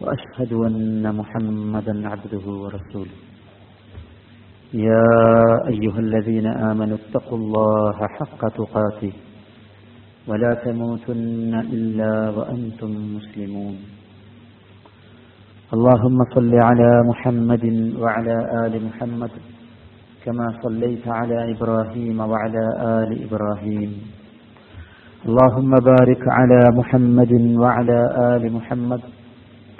وأشهد أن محمدا عبده ورسوله. يا أيها الذين آمنوا اتقوا الله حق تقاته ولا تموتن إلا وأنتم مسلمون. اللهم صل على محمد وعلى آل محمد كما صليت على إبراهيم وعلى آل إبراهيم. اللهم بارك على محمد وعلى آل محمد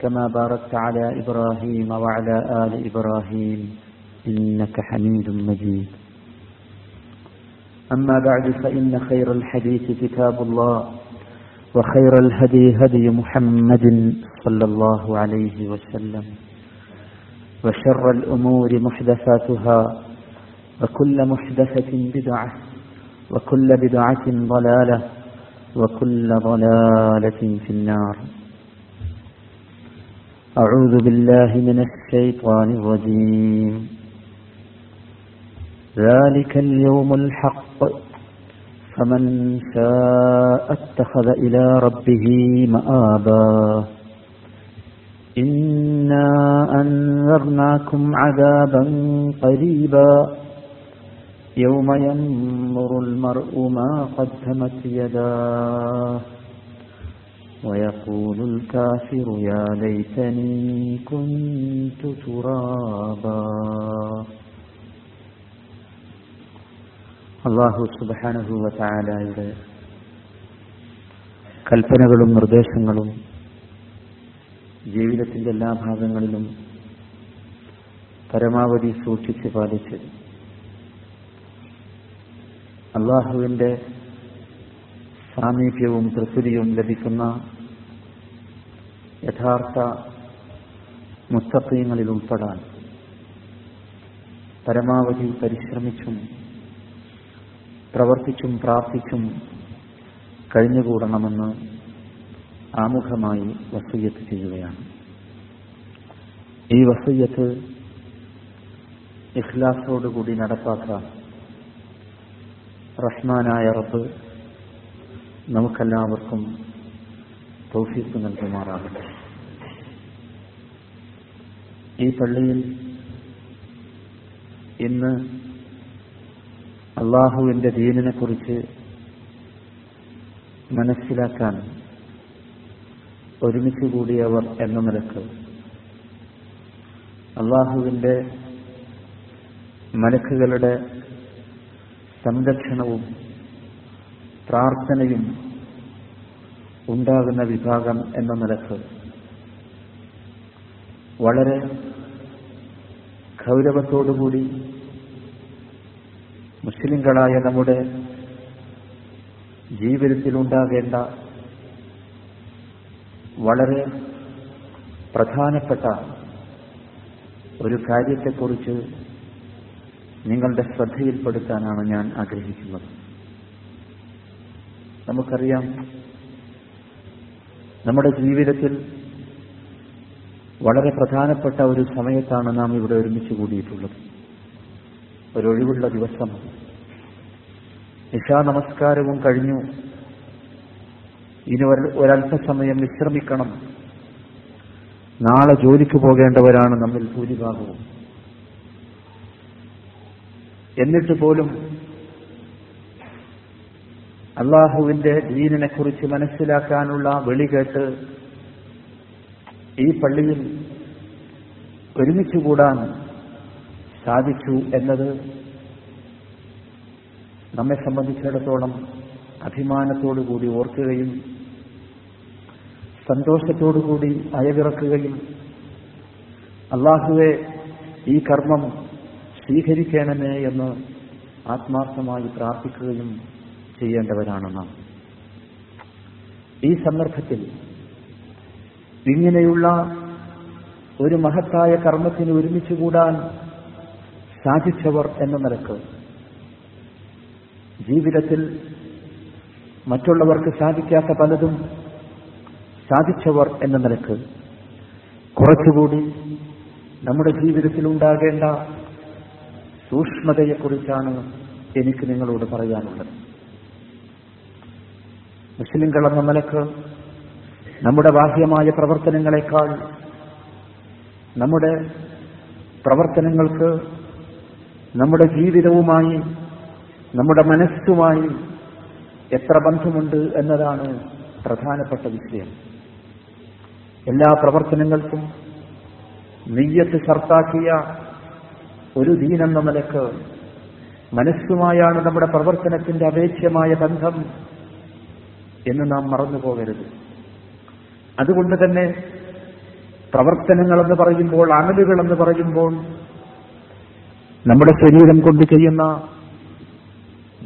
كما باركت على إبراهيم وعلى آل إبراهيم إنك حميد مجيد. أما بعد فإن خير الحديث كتاب الله وخير الهدي هدي محمد صلى الله عليه وسلم وشر الأمور محدثاتها وكل محدثة بدعة وكل بدعة ضلالة وكل ضلالة في النار. أعوذ بالله من الشيطان الرجيم. ذلك اليوم الحق. فمن شاء اتخذ إلى ربه مآبا. إنا أنذرناكم عذابا قريبا. يوم ينظر المرء ما قدمت يداه. ويقول الكافر يا ليتني كنت ترابا അള്ളാഹു സുബാനഹുവ താലായുടെ കൽപ്പനകളും നിർദ്ദേശങ്ങളും ജീവിതത്തിന്റെ എല്ലാ ഭാഗങ്ങളിലും പരമാവധി സൂക്ഷിച്ച് പാലിച്ച് അള്ളാഹുവിന്റെ സാമീപ്യവും തൃപ്തിയും ലഭിക്കുന്ന യഥാർത്ഥ മുസ്തഖീങ്ങളിൽ ഉൾപ്പെടാൻ പരമാവധി പരിശ്രമിച്ചും പ്രവർത്തിച്ചും പ്രാർത്ഥിച്ചും കഴിഞ്ഞുകൂടണമെന്ന് ആമുഖമായി വസയ്യത്ത് ചെയ്യുകയാണ്. ഈ വസയ്യത്ത് ഇഖ്ലാസോടുകൂടി നടപ്പാക്കാൻ റഹ്മാനായ റബ്ബ് നമുക്കെല്ലാവർക്കും തൗഫീസ് നൽകുമാറാകട്ടെ. ഈ പള്ളിയിൽ ഇന്ന് അള്ളാഹുവിന്റെ ദീനിനെ കുറിച്ച് മനസ്സിലാക്കാൻ ഒരുമിച്ച് കൂടിയവർ എന്ന നിലയ്ക്ക് അള്ളാഹുവിന്റെ മലക്കുകളുടെ സംരക്ഷണവും പ്രാർത്ഥനയും ഉണ്ടാകുന്ന വിഭാഗം എന്ന നിലയ്ക്ക് വളരെ ഗൗരവത്തോടുകൂടി മുസ്ലിങ്ങളായ നമ്മുടെ ജീവിതത്തിൽ ഉണ്ടാകേണ്ട വളരെ പ്രധാനപ്പെട്ട ഒരു കാര്യത്തെക്കുറിച്ച് നിങ്ങളുടെ ശ്രദ്ധയിൽപ്പെടുത്താനാണ് ഞാൻ ആഗ്രഹിക്കുന്നത്. നമുക്കറിയാം നമ്മുടെ ജീവിതത്തിൽ വളരെ പ്രധാനപ്പെട്ട ഒരു സമയത്താണ് നാം ഇവിടെ ഒരുമിച്ച് കൂടിയിട്ടുള്ളത്. ഒരൊഴിവുള്ള ദിവസം. നിശാ നമസ്കാരവും കഴിഞ്ഞു. ഇനി ഒരല്പസമയം വിശ്രമിക്കണം. നാളെ ജോലിക്ക് പോകേണ്ടവരാണ് നമ്മിൽ ഭൂരിഭാഗവും. എന്നിട്ട് പോലും അള്ളാഹുവിന്റെ ദീനിനെ കുറിച്ച് മനസ്സിലാക്കാനുള്ള വിളി കേട്ട് ഈ പള്ളിയിൽ ഒരുമിച്ചുകൂടാൻ സാധിച്ചു എന്നത് നമ്മെ സംബന്ധിച്ചിടത്തോളം അഭിമാനത്തോടുകൂടി ഓർക്കുകയും സന്തോഷത്തോടുകൂടി അയവിറക്കുകയും അള്ളാഹുവെ ഈ കർമ്മം സ്വീകരിക്കണമേ എന്ന് ആത്മാർത്ഥമായി പ്രാർത്ഥിക്കുകയും ചെയ്യേണ്ടവരാണ് നാം ഈ സന്ദർഭത്തിൽ ഇങ്ങനെയുള്ള ഒരു മഹത്തായ കർമ്മത്തിന് ഒരുമിച്ച് കൂടാൻ സാധിച്ചവർ എന്ന നിലയ്ക്ക് ജീവിതത്തിൽ മറ്റുള്ളവർക്ക് സാധിക്കാത്ത പലതും സാധിച്ചവർ എന്ന നിലയ്ക്ക് കുറച്ചുകൂടി നമ്മുടെ ജീവിതത്തിൽ ഉണ്ടാകേണ്ട സൂക്ഷ്മതയെക്കുറിച്ചാണ് എനിക്ക് നിങ്ങളോട് പറയാനുള്ളത്. മുസ്ലിംകൾ എന്ന നിലയ്ക്ക് നമ്മുടെ ബാഹ്യമായ പ്രവർത്തനങ്ങളെക്കാൾ നമ്മുടെ പ്രവർത്തനങ്ങൾക്ക് നമ്മുടെ ജീവിതവുമായി നമ്മുടെ മനസ്സുമായി എത്ര ബന്ധമുണ്ട് എന്നതാണ് പ്രധാനപ്പെട്ട വിഷയം. എല്ലാ പ്രവർത്തനങ്ങൾക്കും നെയ്യത്ത് ചർത്താക്കിയ ഒരു ദീനെന്ന നിലയ്ക്ക് മനസ്സുമായാണ് നമ്മുടെ പ്രവർത്തനത്തിന്റെ അപേക്ഷമായ ബന്ധം എന്ന് നാം മറന്നു പോകരുത്. അതുകൊണ്ട് തന്നെ പ്രവർത്തനങ്ങളെന്ന് പറയുമ്പോൾ അമലുകളെന്ന് പറയുമ്പോൾ നമ്മുടെ ശരീരം കൊണ്ട് ചെയ്യുന്ന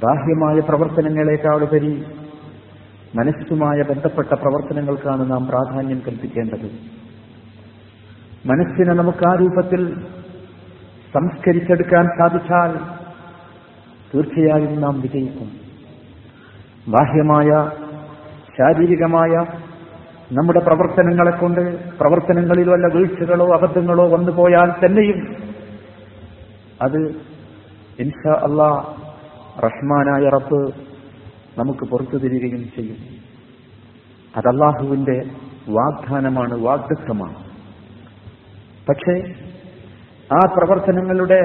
ബാഹ്യമായ പ്രവർത്തനങ്ങളെക്കാളുപരി മനസ്സുമായ ബന്ധപ്പെട്ട പ്രവർത്തനങ്ങൾക്കാണ് നാം പ്രാധാന്യം കൽപ്പിക്കേണ്ടത്. മനസ്സിനെ നമുക്ക് ആ രൂപത്തിൽ സംസ്കരിച്ചെടുക്കാൻ സാധിച്ചാൽ തീർച്ചയായും നാം വിജയിക്കും. ബാഹ്യമായ ശാരീരികമായ നമ്മുടെ പ്രവർത്തനങ്ങളെ കൊണ്ട് പ്രവർത്തനങ്ങളിൽ വല്ല വീഴ്ചകളോ അബദ്ധങ്ങളോ വന്നു പോയാൽ തന്നെയും അത് ഇൻഷാ അള്ളാ റഹ്മാനായ റബ്ബ് നമുക്ക് പുറത്തു തരികയും ചെയ്യും. അത് വാഗ്ദാനമാണ് വാഗ്ദത്വമാണ് പക്ഷേ ആ പ്രവർത്തനങ്ങളുടെ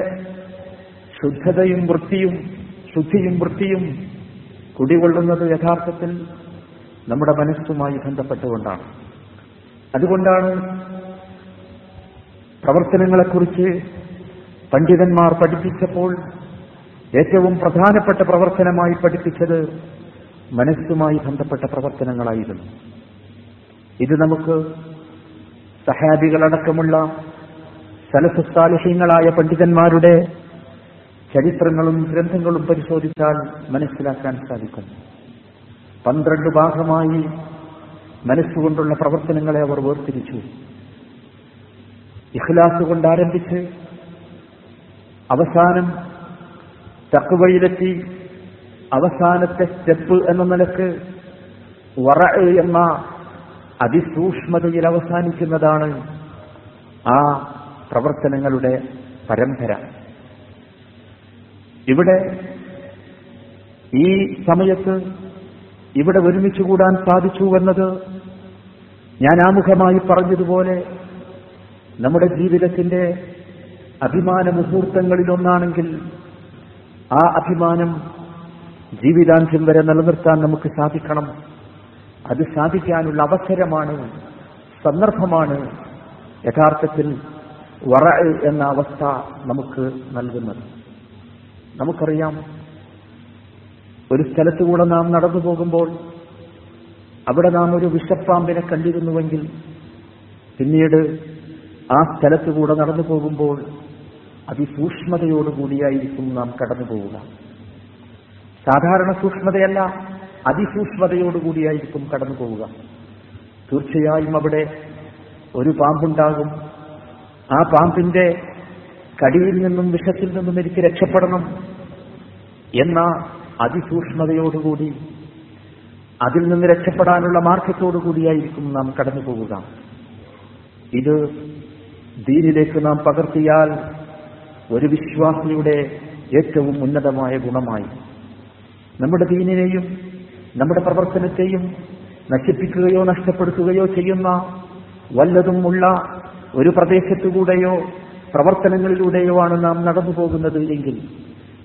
ശുദ്ധതയും വൃത്തിയും ശുദ്ധിയും വൃത്തിയും കുടികൊള്ളുന്നത് യഥാർത്ഥത്തിൽ നമ്മുടെ മനസ്സുമായി ബന്ധപ്പെട്ടുകൊണ്ടാണ്. അതുകൊണ്ടാണ് പ്രവർത്തനങ്ങളെക്കുറിച്ച് പണ്ഡിതന്മാർ പഠിപ്പിച്ചപ്പോൾ ഏറ്റവും പ്രധാനപ്പെട്ട പ്രവർത്തനമായി പഠിപ്പിച്ചത് മനസ്സുമായി ബന്ധപ്പെട്ട പ്രവർത്തനങ്ങളായിരുന്നു. ഇത് നമുക്ക് സഹാബികളടക്കമുള്ള സലഫുസാലിഹ്യങ്ങളായ പണ്ഡിതന്മാരുടെ ചരിത്രങ്ങളും ഗ്രന്ഥങ്ങളും പരിശോധിച്ചാൽ മനസ്സിലാക്കാൻ സാധിക്കും പന്ത്രണ്ട് ഭാഗമായി മനസ്സുകൊണ്ടുള്ള പ്രവർത്തനങ്ങളെ അവർ വേർതിരിച്ചു. ഇഖ്ലാസ് കൊണ്ട് ആരംഭിച്ച് അവസാനം തക്കുവയിലെത്തി അവസാനത്തെ സ്റ്റെപ്പ് എന്ന നിലയ്ക്ക് വറ എന്ന അതിസൂക്ഷ്മതയിൽ അവസാനിക്കുന്നതാണ് ആ പ്രവർത്തനങ്ങളുടെ പരമ്പര. ഇവിടെ ഈ സമയത്ത് ഇവിടെ ഒരുമിച്ച് കൂടാൻ സാധിച്ചു എന്നത് ഞാൻ ആമുഖമായി പറഞ്ഞതുപോലെ നമ്മുടെ ജീവിതത്തിന്റെ അഭിമാന മുഹൂർത്തങ്ങളിലൊന്നാണെങ്കിൽ ആ അഭിമാനം ജീവിതാന്ത്യം വരെ നിലനിർത്താൻ നമുക്ക് സാധിക്കണം. അത് സാധിക്കാനുള്ള അവസരമാണ് സന്ദർഭമാണ് യഥാർത്ഥത്തിൽ വറ എന്ന അവസ്ഥ നമുക്ക് നൽകുന്നത്. നമുക്കറിയാം ഒരു സ്ഥലത്തുകൂടെ നാം നടന്നു പോകുമ്പോൾ അവിടെ നാം ഒരു വിഷപ്പാമ്പിനെ കണ്ടിരുന്നുവെങ്കിൽ പിന്നീട് ആ സ്ഥലത്തുകൂടെ നടന്നു പോകുമ്പോൾ അതിസൂക്ഷ്മതയോടുകൂടിയായിരിക്കും നാം കടന്നു പോവുക. സാധാരണ സൂക്ഷ്മതയല്ല അതിസൂക്ഷ്മതയോടുകൂടിയായിരിക്കും കടന്നു പോവുക. തീർച്ചയായും അവിടെ ഒരു പാമ്പുണ്ടാകും. ആ പാമ്പിന്റെ കടിയിൽ നിന്നും വിഷത്തിൽ നിന്നും എനിക്ക് രക്ഷപ്പെടണം എന്ന അതിസൂക്ഷ്മതയോടുകൂടി അതിൽ നിന്ന് രക്ഷപ്പെടാനുള്ള മാർഗത്തോടുകൂടിയായിരിക്കും നാം കടന്നു പോവുക. ഇത് ദീനിലേക്ക് നാം പകർത്തിയാൽ ഒരു വിശ്വാസിയുടെ ഏറ്റവും ഉന്നതമായ ഗുണമായി. നമ്മുടെ ദീനിനെയും നമ്മുടെ പ്രവർത്തനത്തെയും നശിപ്പിക്കുകയോ നഷ്ടപ്പെടുത്തുകയോ ചെയ്യുന്ന വല്ലതും ഉള്ള ഒരു പ്രദേശത്തുകൂടെയോ പ്രവർത്തനങ്ങളിലൂടെയോ ആണ് നാം നടന്നു പോകുന്നത് എങ്കിൽ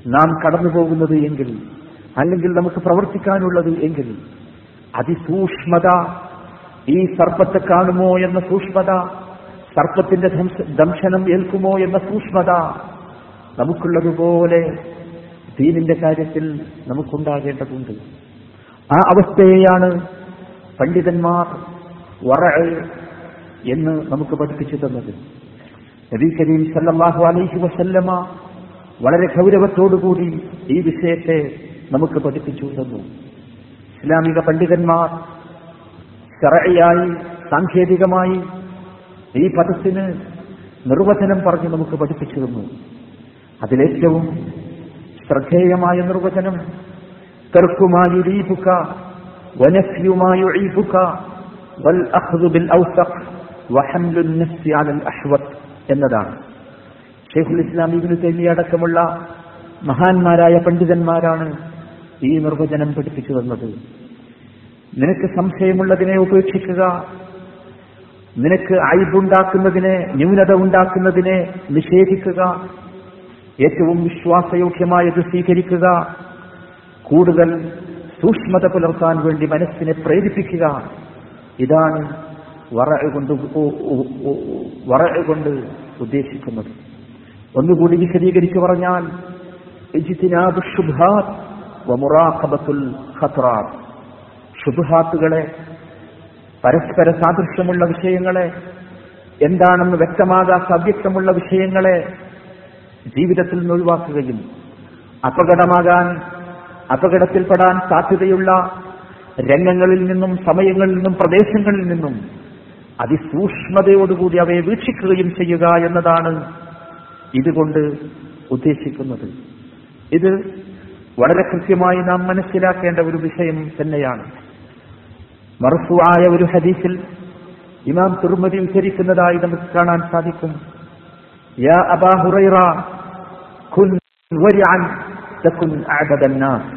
നാം കടന്നു പോകുന്നത് എങ്കിൽ അല്ലെങ്കിൽ നമുക്ക് പ്രവർത്തിക്കാനുള്ളത് എങ്കിൽ അതിസൂക്ഷ്മത. ഈ സർപ്പത്തെ കാണുമോ എന്ന സൂക്ഷ്മത? സർപ്പത്തിന്റെ ദംശനം ഏൽക്കുമോ എന്ന സൂക്ഷ്മത? നമുക്കുള്ളതുപോലെ ദീനിന്റെ കാര്യത്തിൽ നമുക്കുണ്ടാകേണ്ടതുണ്ട്. ആ അവസ്ഥയെയാണ് പണ്ഡിതന്മാർ വറ എന്ന് നമുക്ക് പഠിപ്പിച്ചു തന്നത്. നബി കരീം സല്ലാഹു അലൈഹി വസല്ലമ വളരെ ഗൗരവത്തോടുകൂടി ഈ വിഷയത്തെ നമുക്ക് പഠിപ്പിച്ചു തന്നു ഇസ്ലാമിക പണ്ഡിതന്മാർ ചെറയായി സാങ്കേതികമായി ഈ പദത്തിന് നിർവചനം പറഞ്ഞ് നമുക്ക് പഠിപ്പിച്ചു തന്നു അതിലേറ്റവും ശ്രദ്ധേയമായ നിർവചനം തെർക്കുമായുരീപുക വനഫ്യുമായുഴീപുക വൽ അഖ്ദു ബിൽ ഔസഖ് വഹംലുൻ നഫ്സി അലൽ അഹ്വത്ത് എന്നതാണ്. ഷെയ്ഖുൽ ഇസ്ലാം ഇബ്നു തൈമിയ അടക്കമുള്ള മഹാന്മാരായ പണ്ഡിതന്മാരാണ് ഈ നിർവചനം പഠിപ്പിച്ചു തന്നത്. നിനക്ക് സംശയമുള്ളതിനെ ഉപേക്ഷിക്കുക. നിനക്ക് അയബുണ്ടാക്കുന്നതിനെ ന്യൂനത ഉണ്ടാക്കുന്നതിനെ നിഷേധിക്കുക. ഏറ്റവും വിശ്വാസയോഗ്യമായത് സ്വീകരിക്കുക. കൂടുതൽ സൂക്ഷ്മത പുലർത്താൻ വേണ്ടി മനസ്സിനെ പ്രേരിപ്പിക്കുക. ഇതാണ് വറകൊണ്ട് കൊണ്ട് വറ കൊണ്ട് ഉദ്ദേശിക്കുന്നത്. ഒന്നുകൂടി വിശദീകരിച്ചു പറഞ്ഞാൽ വമുറാഖബത്തുൽ ശുഭഹാത്തുകളെ പരസ്പര സാദൃശ്യമുള്ള വിഷയങ്ങളെ എന്താണെന്ന് വ്യക്തമാകാത്ത അവ്യക്തമുള്ള വിഷയങ്ങളെ ജീവിതത്തിൽ നിന്ന് ഒഴിവാക്കുകയും അപകടമാകാൻ അപകടത്തിൽപ്പെടാൻ സാധ്യതയുള്ള രംഗങ്ങളിൽ നിന്നും സമയങ്ങളിൽ നിന്നും പ്രദേശങ്ങളിൽ നിന്നും അതിസൂക്ഷ്മതയോടുകൂടി അവയെ വീക്ഷിക്കുകയും ചെയ്യുക എന്നതാണ് ഇതുകൊണ്ട് ഉദ്ദേശിക്കുന്നത്. ഇത് വളരെ കൃത്യമായി നാം മനസ്സിലാക്കേണ്ട ഒരു വിഷയം തന്നെയാണ്. മറുസുവായ ഒരു ഹദീസിൽ ഇമാം തുർമതി ഉദ്ധരിക്കുന്നതായി നമുക്ക് കാണാൻ സാധിക്കും. യാ അബാ ഹുറൈറ കുൻ വരിഅൻ തകുൻ അഅബദൻ നാസ്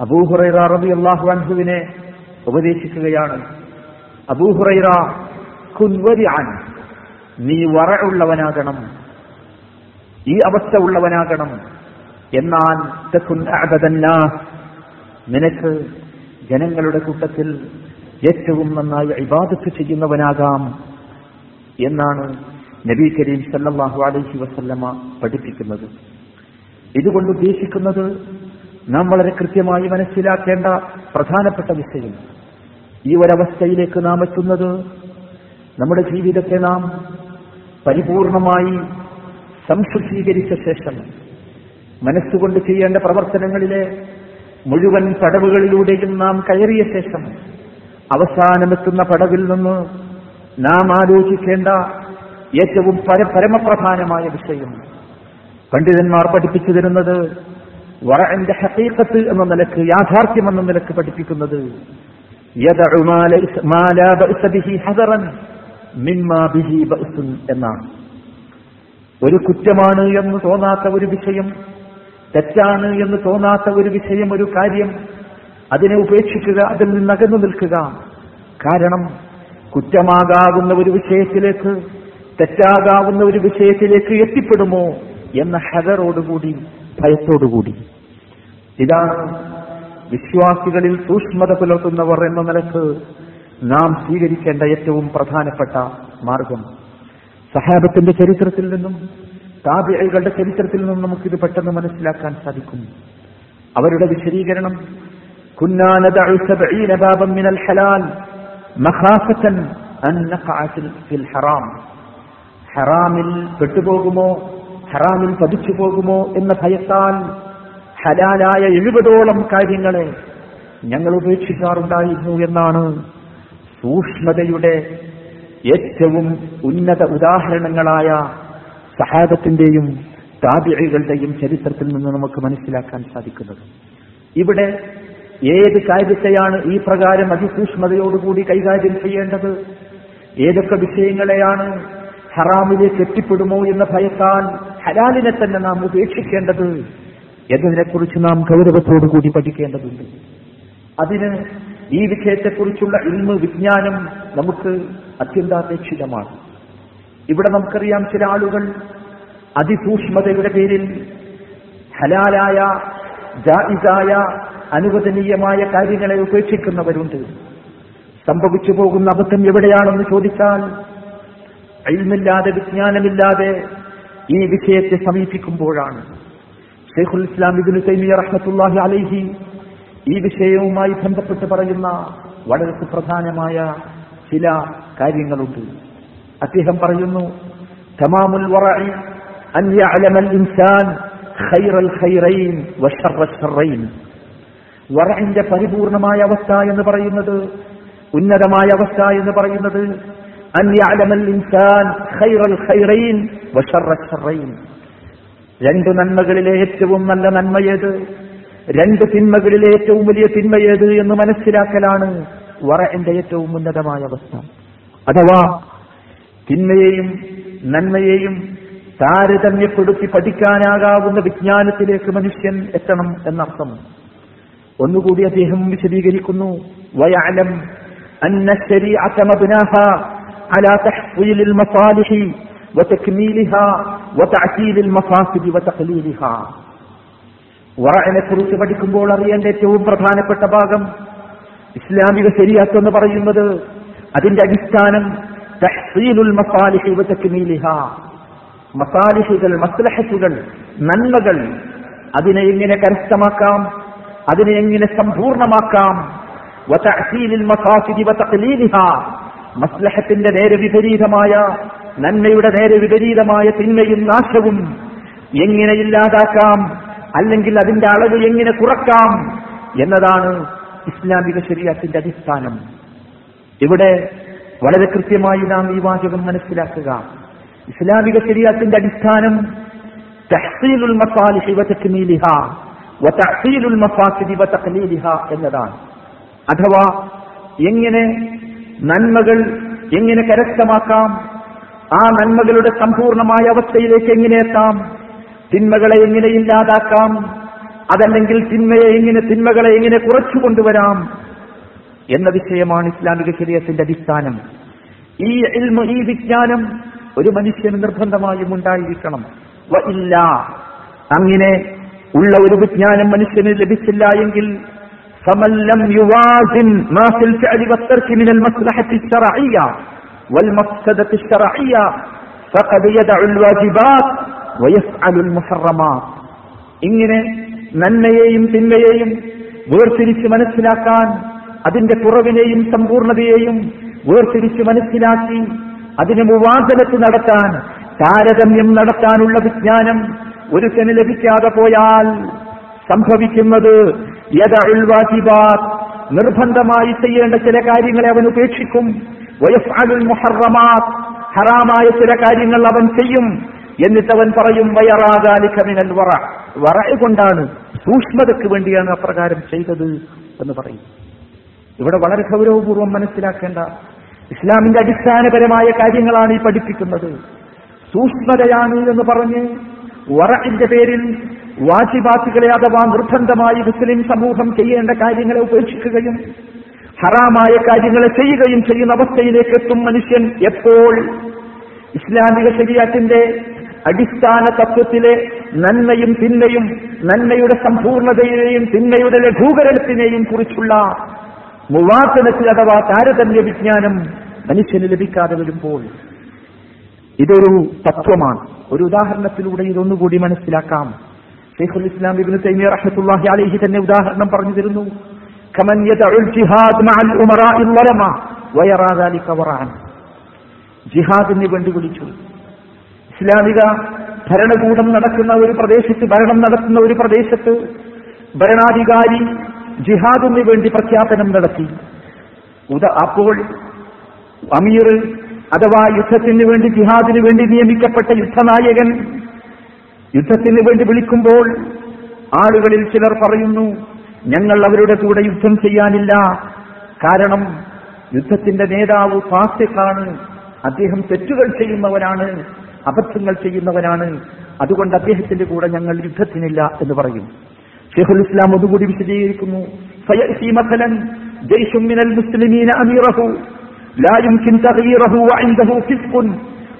അബൂ ഹുറൈറ റളിയല്ലാഹു അൻഹുവിനെ ഉപദേശിക്കുകയാണ്. അബൂ ഹുറൈറ കുൻ വരിഅൻ നീ വറഉള്ളവനാകണം ഈ അവസ്ഥ ഉള്ളവനാകണം. എന്നാൽ നിനക്ക് ജനങ്ങളുടെ കൂട്ടത്തിൽ ഏറ്റവും നന്നായി ഇബാദത്ത് ചെയ്യുന്നവനാകാം എന്നാണ് നബി കരീം സല്ലാഹു അലൈഹി വസല്ലമ പഠിപ്പിക്കുന്നത്. ഇതുകൊണ്ട് ഉദ്ദേശിക്കുന്നത് നാം വളരെ കൃത്യമായി മനസ്സിലാക്കേണ്ട പ്രധാനപ്പെട്ട വിഷയം. ഈ ഒരവസ്ഥയിലേക്ക് നാം എത്തുന്നത് നമ്മുടെ ജീവിതത്തെ നാം പരിപൂർണമായി സംശുദ്ധീകരിച്ച ശേഷം മനസ്സുകൊണ്ട് ചെയ്യേണ്ട പ്രവർത്തനങ്ങളിലെ മുഴുവൻ പടവുകളിലൂടെയും നാം കയറിയ ശേഷം അവസാനമെത്തുന്ന പടവിൽ നിന്ന് നാം ആലോചിക്കേണ്ട ഏറ്റവും പര പരമപ്രധാനമായ വിഷയം പണ്ഡിതന്മാർ പഠിപ്പിച്ചു തരുന്നത് വറന്റെ ഹക്കീക്കത്ത് എന്ന നിലയ്ക്ക് യാഥാർത്ഥ്യം എന്ന നിലയ്ക്ക് പഠിപ്പിക്കുന്നത് എന്നാണ്. ഒരു കുറ്റമാണ് എന്ന് തോന്നാത്ത ഒരു വിഷയം തെറ്റാണ് എന്ന് തോന്നാത്ത ഒരു വിഷയം ഒരു കാര്യം അതിനെ ഉപേക്ഷിക്കുക അതിൽ നിന്ന് അകന്നു നിൽക്കുക. കാരണം കുറ്റമാകാവുന്ന ഒരു വിഷയത്തിലേക്ക് തെറ്റാകാവുന്ന ഒരു വിഷയത്തിലേക്ക് എത്തിപ്പെടുമോ എന്ന ഹെതറോടുകൂടി ഭയത്തോടുകൂടി. ഇതാണ് വിശ്വാസികളിൽ സൂക്ഷ്മത പുലർത്തുന്നവർ എന്ന നിലയ്ക്ക് നാം സ്വീകരിക്കേണ്ട ഏറ്റവും പ്രധാനപ്പെട്ട മാർഗം. സഹാബത്തിന്റെ ചരിത്രത്തിൽ നിന്നും താപികളുടെ ചരിത്രത്തിൽ നിന്നും നമുക്കിത് പെട്ടെന്ന് മനസ്സിലാക്കാൻ സാധിക്കും. അവരുടെ വിശദീകരണം ഹറാമിൽ പെട്ടുപോകുമോ? ഹറാമിൽ പതിച്ചു പോകുമോ എന്ന ഭയത്താൽ ഹലാലായ എഴുപതോളം കാര്യങ്ങളെ ഞങ്ങൾ ഉപേക്ഷിക്കാറുണ്ടായിരുന്നു എന്നാണ് സൂക്ഷ്മതയുടെ ഏറ്റവും ഉന്നത ഉദാഹരണങ്ങളായ സഹാബത്തിന്റെയും താപികളുടെയും ചരിത്രത്തിൽ നിന്ന് നമുക്ക് മനസ്സിലാക്കാൻ സാധിക്കുന്നത്. ഇവിടെ ഏത് കാര്യത്തെയാണ് ഈ പ്രകാരം അതിസൂക്ഷ്മതയോടുകൂടി കൈകാര്യം ചെയ്യേണ്ടത്? ഏതൊക്കെ വിഷയങ്ങളെയാണ് ഹറാമിലേക്ക് എത്തിപ്പെടുമോ എന്ന ഭയത്താൽ ഹലാലിനെ തന്നെ നാം ഉപേക്ഷിക്കേണ്ടത്? എന്നതിനെക്കുറിച്ച് നാം ഗൗരവത്തോടുകൂടി പഠിക്കേണ്ടതുണ്ട്. അതിന് ഈ വിഷയത്തെക്കുറിച്ചുള്ള ഇൽമ് വിജ്ഞാനം നമുക്ക് അത്യന്താപേക്ഷിതമാണ്. ഇവിടെ നമുക്കറിയാം ചില ആളുകൾ അതിസൂക്ഷ്മതയുടെ പേരിൽ ഹലാലായ ജായിസായ അനുവദനീയമായ കാര്യങ്ങളെ ഉപേക്ഷിക്കുന്നവരുണ്ട്. സംഭവിച്ചു പോകുന്ന അബദ്ധം എവിടെയാണെന്ന് ചോദിച്ചാൽ അയിൽമില്ലാതെ വിജ്ഞാനമില്ലാതെ ഈ വിഷയത്തെ സമീപിക്കുമ്പോഴാണ്. ഷെയ്ഖുൽ ഇസ്ലാം ഇബിന് തൈമിയ റഹ്മത്തുല്ലാഹി അലൈഹി ഈ വിഷയവുമായി ബന്ധപ്പെട്ട് പറയുന്ന വളരെ സുപ്രധാനമായ ചില കാര്യങ്ങളുണ്ട്. അദ്ദേഹം പറയുന്നു തമാമുൽ വറഇ അൻ ഇൻസാൻ ഖൈറൽ ഖൈറൈൻ വശർറ ശർറൈൻ വറഇന്റെ പരിപൂർണമായ അവസ്ഥ എന്ന് പറയുന്നത് ഉന്നതമായ അവസ്ഥ എന്ന് പറയുന്നത് അൻ ഇൻസാൻ ഖൈറൽ ഖൈറൈൻ വശർറൽ രണ്ട് നന്മകളിലെ ഏറ്റവും നല്ല നന്മയേത് രണ്ട് തിന്മകളിലെ ഏറ്റവും വലിയ തിന്മയേത് എന്ന് മനസ്സിലാക്കലാണ് വറന്റെ ഏറ്റവും ഉന്നതമായ അവസ്ഥ. അഥവാ തിന്മയെയും നന്മയെയും താരതമ്യപ്പെടുത്തി പഠിക്കാനാകാവുന്ന വിജ്ഞാനത്തിലേക്ക് മനുഷ്യൻ എത്തണം എന്നർത്ഥം ഒന്നുകൂടി അദ്ദേഹം വിശദീകരിക്കുന്നു വയാലം أن الشريعة مبناها على تحصيل المصالح وتكميلها وتعتيل المفاسد وتقليلها വറനെ കുറിച്ച് പഠിക്കുമ്പോൾ അറിയേണ്ട ഏറ്റവും പ്രധാനപ്പെട്ട ഭാഗം ഇസ്ലാമിക ശരിയാത്ത് എന്ന് പറയുന്നത് അതിന്റെ അടിസ്ഥാനം തഹ്സീലുൽ മസാലിഹി വതക്മീലിഹ മസാലിഹുകൾ മസ്ലഹത്തുകൾ നന്മകൾ അതിനെ എങ്ങനെ കരസ്ഥമാക്കാം? അതിനെ എങ്ങനെ സമ്പൂർണമാക്കാം? മസ്ലഹത്തിന്റെ നേരെ വിപരീതമായ നന്മയുടെ നേരെ വിപരീതമായ തിന്മയും നാശവും എങ്ങനെ ഇല്ലാതാക്കാം? അല്ലെങ്കിൽ അതിന്റെ അളവ് എങ്ങനെ കുറക്കാം? എന്നതാണ് ഇസ്ലാമിക ശരീരത്തിന്റെ അടിസ്ഥാനം. ഇവിടെ വളരെ കൃത്യമായി നാം ഈ വാചകം മനസ്സിലാക്കുക. ഇസ്ലാമിക ശരീരത്തിന്റെ അടിസ്ഥാനം എന്നതാണ്. അഥവാ എങ്ങനെ നന്മകൾ എങ്ങനെ കരസ്ഥമാക്കാം ആ നന്മകളുടെ സമ്പൂർണമായ അവസ്ഥയിലേക്ക് എങ്ങനെ എത്താം തിന്മകളെ എങ്ങനെ ഇല്ലാതാക്കാം അതല്ലെങ്കിൽ തിന്മയെ എങ്ങനെ തിന്മകളെ എങ്ങനെ കുറച്ചു കൊണ്ടുവരാം എന്ന വിഷയമാണ് ഇസ്ലാമിക ശരീരത്തിന്റെ അടിസ്ഥാനം. ഈ ഇൽമ ഈ വിജ്ഞാനം ഒരു മനുഷ്യന് നിർബന്ധമായും ഉണ്ടായിരിക്കണം വ ഇല്ല അങ്ങനെ ഉള്ള ഒരു വിജ്ഞാനം മനുഷ്യന് ലഭിച്ചില്ല എങ്കിൽ فمن لم يوازن ما في الفعل والترك من المصلحة الشرعية والمفسدة الشرعية فقد يدع الواجبات ويفعل المحرمات ഇങ്ങനെ നന്മയെയും തിന്മയെയും വേർതിരിച്ച് മനസ്സിലാക്കാൻ അതിന്റെ കുറവിനെയും സമ്പൂർണതയെയും വേർതിരിച്ച് മനസ്സിലാക്കി അതിന് മുവാസനത്ത് നടത്താൻ താരതമ്യം നടത്താനുള്ള വിജ്ഞാനം ഒരുക്കന് ലഭിക്കാതെ പോയാൽ സംഭവിക്കുന്നത് നിർബന്ധമായി ചെയ്യേണ്ട ചില കാര്യങ്ങളെ അവൻ ഉപേക്ഷിക്കും. മുഹറമാത്ത് ഹറാമായ ചില കാര്യങ്ങൾ അവൻ ചെയ്യും. എന്നിട്ട് അവൻ പറയും വയറാകാലിക മിനൽ വറ വറ കൊണ്ടാണ് സൂക്ഷ്മതയ്ക്ക് വേണ്ടിയാണ് അപ്രകാരം ചെയ്തത് എന്ന് പറയും. ഇവിടെ വളരെ ഗൗരവപൂർവം മനസ്സിലാക്കേണ്ട ഇസ്ലാമിന്റെ അടിസ്ഥാനപരമായ കാര്യങ്ങളാണ് ഈ പഠിപ്പിക്കുന്നത്. സൂക്ഷ്മതയാണ് എന്ന് പറഞ്ഞ് വറഇന്റെ പേരിൽ വാജിബാത്തുകളെ അഥവാ നിർബന്ധമായി മുസ്ലിം സമൂഹം ചെയ്യേണ്ട കാര്യങ്ങളെ ഉപേക്ഷിക്കുകയും ഹറാമായ കാര്യങ്ങളെ ചെയ്യുകയും ചെയ്യുന്ന അവസ്ഥയിലേക്ക് എത്തും മനുഷ്യൻ എപ്പോൾ ഇസ്ലാമിക ശരീരത്തിന്റെ അടിസ്ഥാന തത്വത്തിലെ നന്മയും തിന്മയും നന്മയുടെ സമ്പൂർണതയെയും തിന്മയുടെ ലഘൂകരണത്തിനെയും കുറിച്ചുള്ള മുവാസനത്തിൽ അഥവാ താരതമ്യ വിജ്ഞാനം മനുഷ്യന് ലഭിക്കാതെ വരുമ്പോൾ ഇതൊരു തത്വമാണ്. ഒരു ഉദാഹരണത്തിലൂടെ ഇതൊന്നുകൂടി മനസ്സിലാക്കാം. ഷെയ്ഖുൽ ഇസ്ലാം ഇബ്നു തൈമിയ റഹ്മത്തുള്ളാഹി അലൈഹി തന്നെ ഉദാഹരണം പറഞ്ഞു തരുന്നു. കമൻ ജിഹാദ് മഅൽ ദാലിക ജിഹാദിന് വേണ്ടി വിളിച്ചു. ഇസ്ലാമിക ഭരണകൂടം നടക്കുന്ന ഒരു പ്രദേശത്ത് ഭരണം നടത്തുന്ന ഒരു പ്രദേശത്ത് ഭരണാധികാരി ജിഹാദിന് വേണ്ടി പ്രഖ്യാപനം നടത്തി. അപ്പോൾ അമീർ അഥവാ യുദ്ധത്തിന് വേണ്ടി ജിഹാദിന് വേണ്ടി നിയമിക്കപ്പെട്ട യുദ്ധനായകൻ യുദ്ധത്തിന് വേണ്ടി വിളിക്കുമ്പോൾ ആളുകളിൽ ചിലർ പറയുന്നു ഞങ്ങൾ അവരുടെ കൂടെ യുദ്ധം ചെയ്യാനില്ല. കാരണം യുദ്ധത്തിന്റെ നേതാവ് ഫാസിഖാണ്. അദ്ദേഹം തെറ്റുകൾ ചെയ്യുന്നവനാണ് അബദ്ധങ്ങൾ ചെയ്യുന്നവനാണ്. അതുകൊണ്ട് അദ്ദേഹത്തിന്റെ കൂടെ ഞങ്ങൾ യുദ്ധത്തിനില്ല എന്ന് പറയും. ഷെയ്ഖുൽ ഇസ്ലാം ഒന്നുകൂടി വിശദീകരിക്കുന്നു فيأتي مثلا جيش من المسلمين أميره لا يمكن تغييره وعنده فسق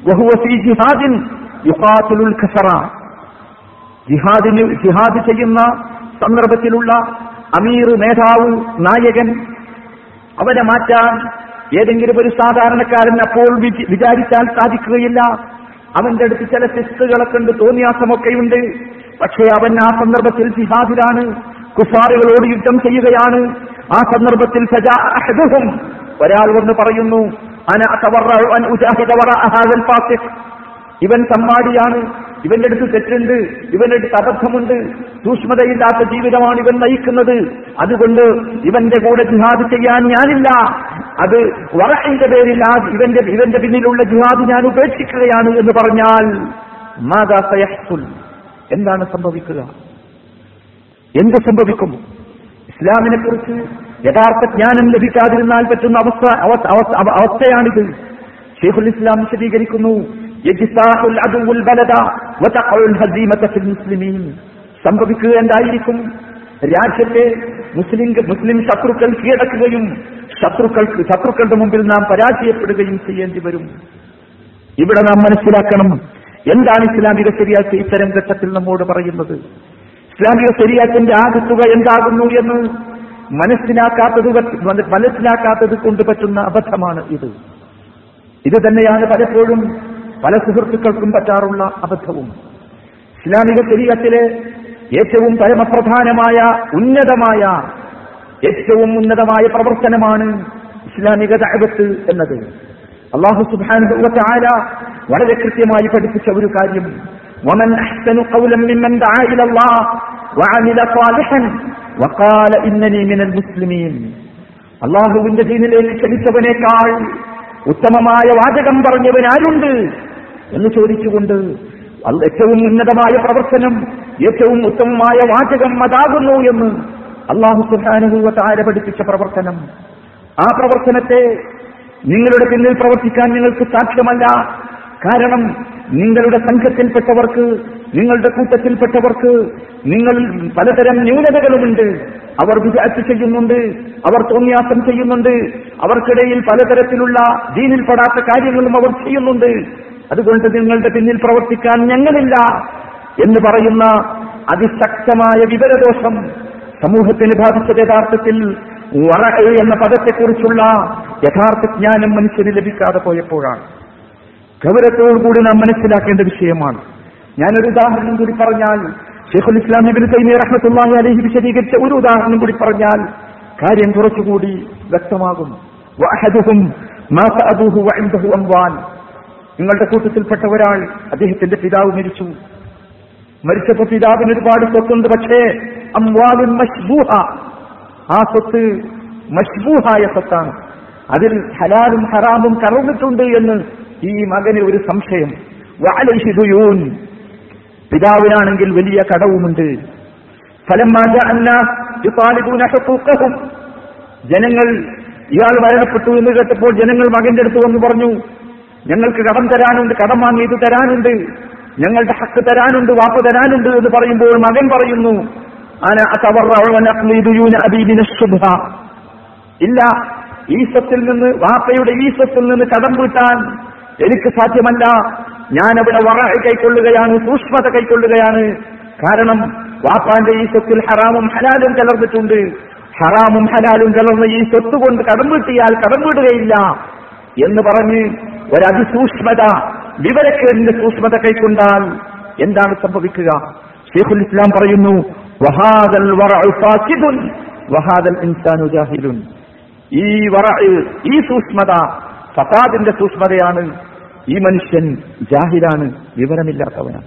وهو في جهاد يقاتل الكفرة ജിഹാദിന് ജിഹാദ് ചെയ്യുന്ന സന്ദർഭത്തിലുള്ള അമീർ നേതാവ് നായകൻ അവനെ മാറ്റാൻ ഏതെങ്കിലും ഒരു സാധാരണക്കാരൻ അപ്പോൾ വിച- വിചാരിച്ചാൽ സാധിക്കുകയില്ല അവന്റെ അടുത്ത് ചില തെറ്റുകളൊക്കെ ഉണ്ട് തോന്നിയാസമൊക്കെയുണ്ട് പക്ഷേ അവൻ ആ സന്ദർഭത്തിൽ ജിഹാദിലാണ് കുഫാറുകളോട് യുദ്ധം ചെയ്യുകയാണ്. ആ സന്ദർഭത്തിൽ സജാഹും ഒരാൾ വന്ന് പറയുന്നു ഇവൻ സമ്മാടിയാണ് ഇവന്റെ അടുത്ത് തെറ്റുണ്ട് ഇവന്റെ അടുത്ത് അബദ്ധമുണ്ട് സൂക്ഷ്മതയില്ലാത്ത ജീവിതമാണ് ഇവൻ നയിക്കുന്നത്. അതുകൊണ്ട് ഇവന്റെ കൂടെ ജിഹാദ് ചെയ്യാൻ ഞാനില്ല. അത് വറഹിന്റെ പേരിൽ ഇവന്റെ ഇവന്റെ പിന്നിലുള്ള ജിഹാദ് ഞാൻ ഉപേക്ഷിക്കുകയാണ് എന്ന് പറഞ്ഞാൽ മാതാ എന്താണ് സംഭവിക്കുക? എന്ത് സംഭവിക്കും? ഇസ്ലാമിനെ കുറിച്ച് യഥാർത്ഥ ജ്ഞാനം ലഭിക്കാതിരുന്നാൽ പറ്റുന്ന അവസ്ഥ അവസ്ഥ- അവസ്ഥ- അവസ്ഥയാണിത്. ഷെയ്ഖുൽ ഇസ്ലാം വിശദീകരിക്കുന്നു സംഭവിക്കുക എന്തായിരിക്കും? രാജ്യത്തെ മുസ്ലിം മുസ്ലിം ശത്രുക്കൾ കീഴടക്കുകയും ശത്രുക്കൾക്ക് ശത്രുക്കളുടെ മുമ്പിൽ നാം പരാജയപ്പെടുകയും ചെയ്യേണ്ടി വരും. ഇവിടെ നാം മനസ്സിലാക്കണം എന്താണ് ഇസ്ലാമിക ശരിയാറ്റ് ഇത്തരം ഘട്ടത്തിൽ നമ്മോട് പറയുന്നത്? ഇസ്ലാമിക ശരിയാറ്റിന്റെ ആകത്തുക എന്താകുന്നു എന്ന് മനസ്സിലാക്കാത്തത് മനസ്സിലാക്കാത്തത് കൊണ്ട് പറ്റുന്ന അബദ്ധമാണ് ഇത്. ഇത് തന്നെയാണ് പലപ്പോഴും പല സുഹൃത്തുക്കൾക്കും പറ്റാറുള്ള അബദ്ധവും. ഇസ്ലാമിക ശരീരത്തിലെ ഏറ്റവും പരമപ്രധാനമായ ഉന്നതമായ ഏറ്റവും ഉന്നതമായ പ്രവർത്തനമാണ് ഇസ്ലാമിക ദഅവത്ത് എന്നത്. അള്ളാഹു തആല വളരെ കൃത്യമായി പഠിപ്പിച്ച ഒരു കാര്യം ومن أحسن قولا ممن دعا إلى الله وعمل صالحا وقال إنني من المسلمين അള്ളാഹുവിന്റെ ദീനിലേക്ക് ക്ഷണിച്ചവനേക്കാൾ ഉത്തമമായ വാചകം പറഞ്ഞവൻ ആരുണ്ട് എന്ന് ചോദിച്ചുകൊണ്ട് അൽ- ഏറ്റവും ഉന്നതമായ പ്രവർത്തനം ഏറ്റവും ഉത്തമമായ വാചകം അതാകുന്നു എന്ന് അള്ളാഹു സുഹാനുഭൂവത്താര പഠിപ്പിച്ച പ്രവർത്തനം ആ പ്രവർത്തനത്തെ നിങ്ങളുടെ പിന്നിൽ പ്രവർത്തിക്കാൻ നിങ്ങൾക്ക് സാധ്യമല്ല കാരണം നിങ്ങളുടെ സംഘത്തിൽപ്പെട്ടവർക്ക് നിങ്ങളുടെ കൂട്ടത്തിൽപ്പെട്ടവർക്ക് നിങ്ങൾ പലതരം ന്യൂനതകളുമുണ്ട്. അവർ വിചാരിച്ചു ചെയ്യുന്നുണ്ട് അവർ തോന്നിയാസം ചെയ്യുന്നുണ്ട് അവർക്കിടയിൽ പലതരത്തിലുള്ള ദീനിൽപ്പെടാത്ത കാര്യങ്ങളും അവർ ചെയ്യുന്നുണ്ട്. അതുകൊണ്ട് നിങ്ങളുടെ പിന്നിൽ പ്രവർത്തിക്കാൻ ഞങ്ങളില്ല എന്ന് പറയുന്ന അതിശക്തമായ വിവരദോഷം സമൂഹത്തിന് ബാധിച്ചത് യഥാർത്ഥത്തിൽ എന്ന പദത്തെക്കുറിച്ചുള്ള യഥാർത്ഥ ജ്ഞാനം മനുഷ്യന് ലഭിക്കാതെ പോയപ്പോഴാണ്. ഗൗരവത്തോടുകൂടി നാം മനസ്സിലാക്കേണ്ട വിഷയമാണ്. ഞാനൊരു ഉദാഹരണം കൂടി പറഞ്ഞാൽ ഷെയ്ഖുൽ ഇസ്ലാം നബി തൈമി റഹ്മത്തുള്ളാഹി അലൈഹി വിശദീകരിച്ച ഒരു ഉദാഹരണം കൂടി പറഞ്ഞാൽ കാര്യം കുറച്ചുകൂടി വ്യക്തമാകും നിങ്ങളുടെ കൂട്ടത്തിൽപ്പെട്ട ഒരാൾ അദ്ദേഹത്തിന്റെ പിതാവ് മരിച്ചു. മരിച്ചപ്പോ പിതാവിന് ഒരുപാട് സ്വത്തുണ്ട്. പക്ഷേ അംവാലുൻ മഷ്ബൂഹ. ആ സ്വത്ത് മഷ്ബൂഹായ സ്വത്താണ്. അതിൽ ഹലാലും ഹറാമും കറന്നിട്ടുണ്ട് എന്ന് ഈ മകന് ഒരു സംശയം. വഅലൈഹി ദുയൂൻ. പിതാവിനാണെങ്കിൽ വലിയ കടവുമുണ്ട്. ഫലം ജനങ്ങൾ ഇയാൾ മരണപ്പെട്ടു എന്ന് കേട്ടപ്പോൾ ജനങ്ങൾ മകന്റെ അടുത്ത് വന്ന് പറഞ്ഞു ഞങ്ങൾക്ക് കടം തരാനുണ്ട് കടം വാങ്ങി ഇത് തരാനുണ്ട്. ഞങ്ങളുടെ ഹക്ക് തരാനുണ്ട് വാപ്പ് തരാനുണ്ട് എന്ന് പറയുമ്പോൾ മകൻ പറയുന്നു. ഇല്ല ഈ നിന്ന് വാപ്പയുടെ ഈ നിന്ന് കടം വീട്ടാൻ എനിക്ക് സാധ്യമല്ല. ഞാൻ അവിടെ വറ കൈക്കൊള്ളുകയാണ് സൂക്ഷ്മത കൈക്കൊള്ളുകയാണ്. കാരണം വാപ്പാന്റെ ഈ സ്വത്തിൽ ഹറാമും ഹലാലും കലർന്നിട്ടുണ്ട്. ഹറാമും ഹലാലും കലർന്ന ഈ സ്വത്ത് കൊണ്ട് കടം വീട്ടിയാൽ കടം വീടുകയില്ല എന്ന് പറഞ്ഞ് ഒരതിസൂക്ഷ്മത വിവരക്കേടിന്റെ സൂക്ഷ്മത കൈക്കൊണ്ടാൽ എന്താണ് സംഭവിക്കുക? ഷെയ്ഖുൽ ഇസ്ലാം പറയുന്നു വഹാദൽ വഹാദൽ ഇൻസാനു ഈ വറ ഈ സൂക്ഷ്മത ഫസാദിന്റെ സൂക്ഷ്മതയാണ്. ഈ മനുഷ്യൻ ജാഹിലാണ് വിവരമില്ലാത്തവനാണ്.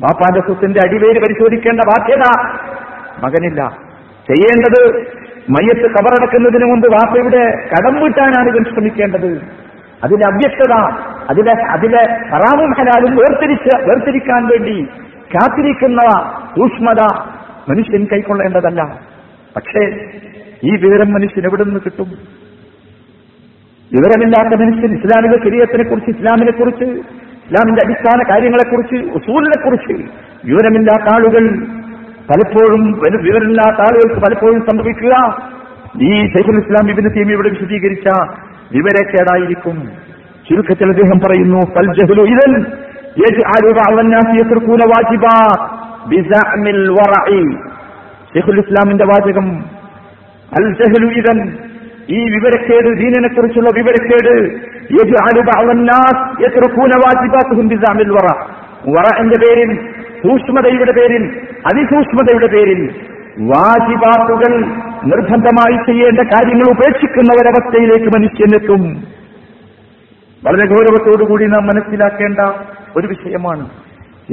ബാപ്പാന്റെ സ്വത്തിന്റെ അടിവേര് പരിശോധിക്കേണ്ട ബാധ്യത മകനില്ല. ചെയ്യേണ്ടത് മയ്യത്ത് കബറടക്കുന്നതിന് മുമ്പ് വാപ്പയുടെ കടം വീട്ടാനാണ് ഇവൻ ശ്രമിക്കേണ്ടത്. അതിന്റെ അവ്യക്തത അതിലെ അതിലെ ഹറാമും ഹലാലും വേർതിരിച്ച് വേർതിരിക്കാൻ വേണ്ടി കാത്തിരിക്കുന്ന സൂക്ഷ്മത മനുഷ്യൻ കൈക്കൊള്ളേണ്ടതല്ല. പക്ഷേ ഈ വിവരം മനുഷ്യൻ എവിടെ നിന്ന് കിട്ടും? വിവരമില്ലാത്ത മനുഷ്യൻ ഇസ്ലാമിക ശരീരത്തിനെ കുറിച്ച് ഇസ്ലാമിനെ കുറിച്ച് ഇസ്ലാമിന്റെ അടിസ്ഥാന കാര്യങ്ങളെക്കുറിച്ച് ഉസൂലിനെ കുറിച്ച് വിവരമില്ലാത്ത ആളുകൾ പലപ്പോഴും വിവരമില്ലാത്ത ആളുകൾക്ക് പലപ്പോഴും സംഭവിക്കുക. ഈ സൈഫുൽ ഇസ്ലാം ഇബിന് തീമി ഇവിടെ വിശദീകരിച്ച വിവരക്കേടായിരിക്കും. ചുരുക്കത്തിൽ അദ്ദേഹം പറയുന്നു ജഹലു ഇസ്ലാമിന്റെ വാചകം അൽ ജഹലു ഈ വിവരക്കേട് ദീനിനെ കുറിച്ചുള്ള വിവരക്കേട് വറ. വറ എന്റെ പേരിൽ സൂക്ഷ്മതയുടെ പേരിൽ അതിസൂക്ഷ്മതയുടെ പേരിൽ വാജിബാത്തുകൾ നിർബന്ധമായി ചെയ്യേണ്ട കാര്യങ്ങൾ ഉപേക്ഷിക്കുന്ന ഒരവസ്ഥയിലേക്ക് മനുഷ്യനെത്തും. വളരെ ഗൗരവത്തോടുകൂടി നാം മനസ്സിലാക്കേണ്ട ഒരു വിഷയമാണ്.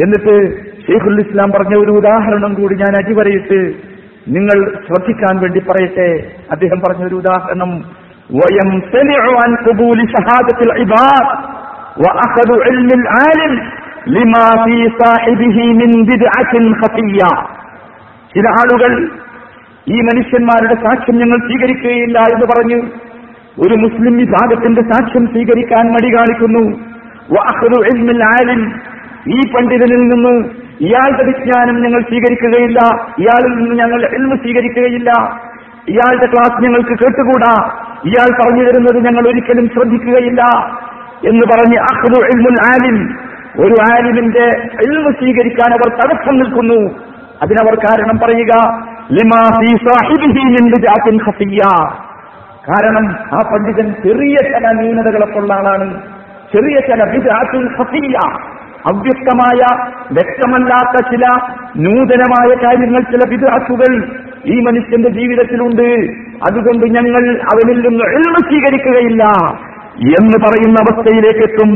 എന്നിട്ട് ഷെയ്ഖുൽ ഇസ്ലാം പറഞ്ഞ ഒരു ഉദാഹരണം കൂടി ഞാൻ അടിവരയിട്ട് നിങ്ങൾ ശ്രദ്ധിക്കാൻ വേണ്ടി പറയട്ടെ. അദ്ദേഹം പറഞ്ഞ ഒരു ഉദാഹരണം ചില ആളുകൾ ഈ മനുഷ്യന്മാരുടെ സാക്ഷ്യം ഞങ്ങൾ സ്വീകരിക്കുകയില്ല എന്ന് പറഞ്ഞ്. ഒരു മുസ്ലിം വിഭാഗത്തിന്റെ സാക്ഷ്യം സ്വീകരിക്കാൻ മടി കാണിക്കുന്നു. ഈ പണ്ഡിതനിൽ നിന്ന് ഇയാളുടെ വിജ്ഞാനം ഞങ്ങൾ സ്വീകരിക്കുകയില്ല. ഇയാളിൽ നിന്ന് ഞങ്ങൾ എൽമ സ്വീകരിക്കുകയില്ല. ഇയാളുടെ ക്ലാസ് ഞങ്ങൾക്ക് കേട്ടുകൂടാ. ഇയാൾ പറഞ്ഞു തരുന്നത് ഞങ്ങൾ ഒരിക്കലും ശ്രദ്ധിക്കുകയില്ല എന്ന് പറഞ്ഞ് അഹ്ദു എൽമുൽ ആലിം ഒരു ആലിമിന്റെ എൽമ സ്വീകരിക്കാൻ അവർ തടസ്സം നിൽക്കുന്നു. അതിനവർ കാരണം പറയുക കാരണം ആ പണ്ഡിതൻ ചെറിയ ചില ന്യൂനതകളൊക്കെ ഉള്ള ആളാണ്. ചെറിയ ചില അവ്യക്തമായ വ്യക്തമല്ലാത്ത ചില നൂതനമായ കാര്യങ്ങൾ ചില വിദാസുകൾ ഈ മനുഷ്യന്റെ ജീവിതത്തിലുണ്ട്. അതുകൊണ്ട് ഞങ്ങൾ അവനിൽ നിന്ന് എൽമ സ്വീകരിക്കുകയില്ല എന്ന് പറയുന്ന അവസ്ഥയിലേക്ക് എത്തും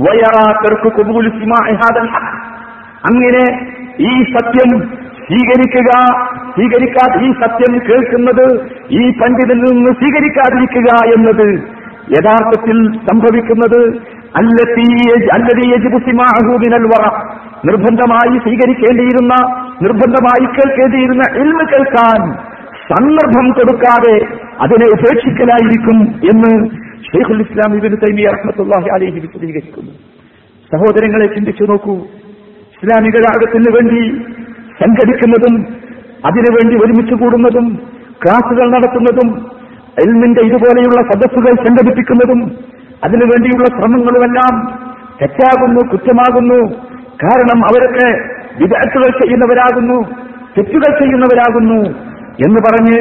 വയറാക്കർക്ക് അങ്ങനെ ഈ സത്യം സ്വീകരിക്കുക സ്വീകരിക്കാതെ ഈ സത്യം കേൾക്കുന്നത് ഈ പണ്ഡിതനിൽ നിന്ന് സ്വീകരിക്കാതിരിക്കുക എന്നത് യഥാർത്ഥത്തിൽ സംഭവിക്കുന്നത് നിർബന്ധമായി സ്വീകരിക്കേണ്ടിയിരുന്ന നിർബന്ധമായി കേൾക്കേണ്ടിയിരുന്ന ഇൽമ കേൾക്കാൻ സന്ദർഭം കൊടുക്കാതെ അതിനെ ഉപേക്ഷിക്കലായിരിക്കും എന്ന് ഷെയ്ഖുൽ ഇസ്ലാം ഇബിൻ തൈമി അഹമ്മത്തുല്ലാഹി അലഹി വിശദീകരിക്കുന്നു. സഹോദരങ്ങളെ ചിന്തിച്ചു നോക്കൂ. ഇസ്ലാമിക രാഗത്തിന് വേണ്ടി സംഘടിക്കുന്നതും അതിനുവേണ്ടി ഒരുമിച്ച് കൂടുന്നതും ക്ലാസുകൾ നടത്തുന്നതും എൽമിന്റെ ഇതുപോലെയുള്ള സദസ്സുകൾ സംഘടിപ്പിക്കുന്നതും അതിനുവേണ്ടിയുള്ള ശ്രമങ്ങളുമെല്ലാം തെറ്റാകുന്നു കുറ്റമാകുന്നു. കാരണം അവരൊക്കെ വിദഗ്ധകൾ ചെയ്യുന്നവരാകുന്നു തെറ്റുകൾ ചെയ്യുന്നവരാകുന്നു എന്ന് പറഞ്ഞ്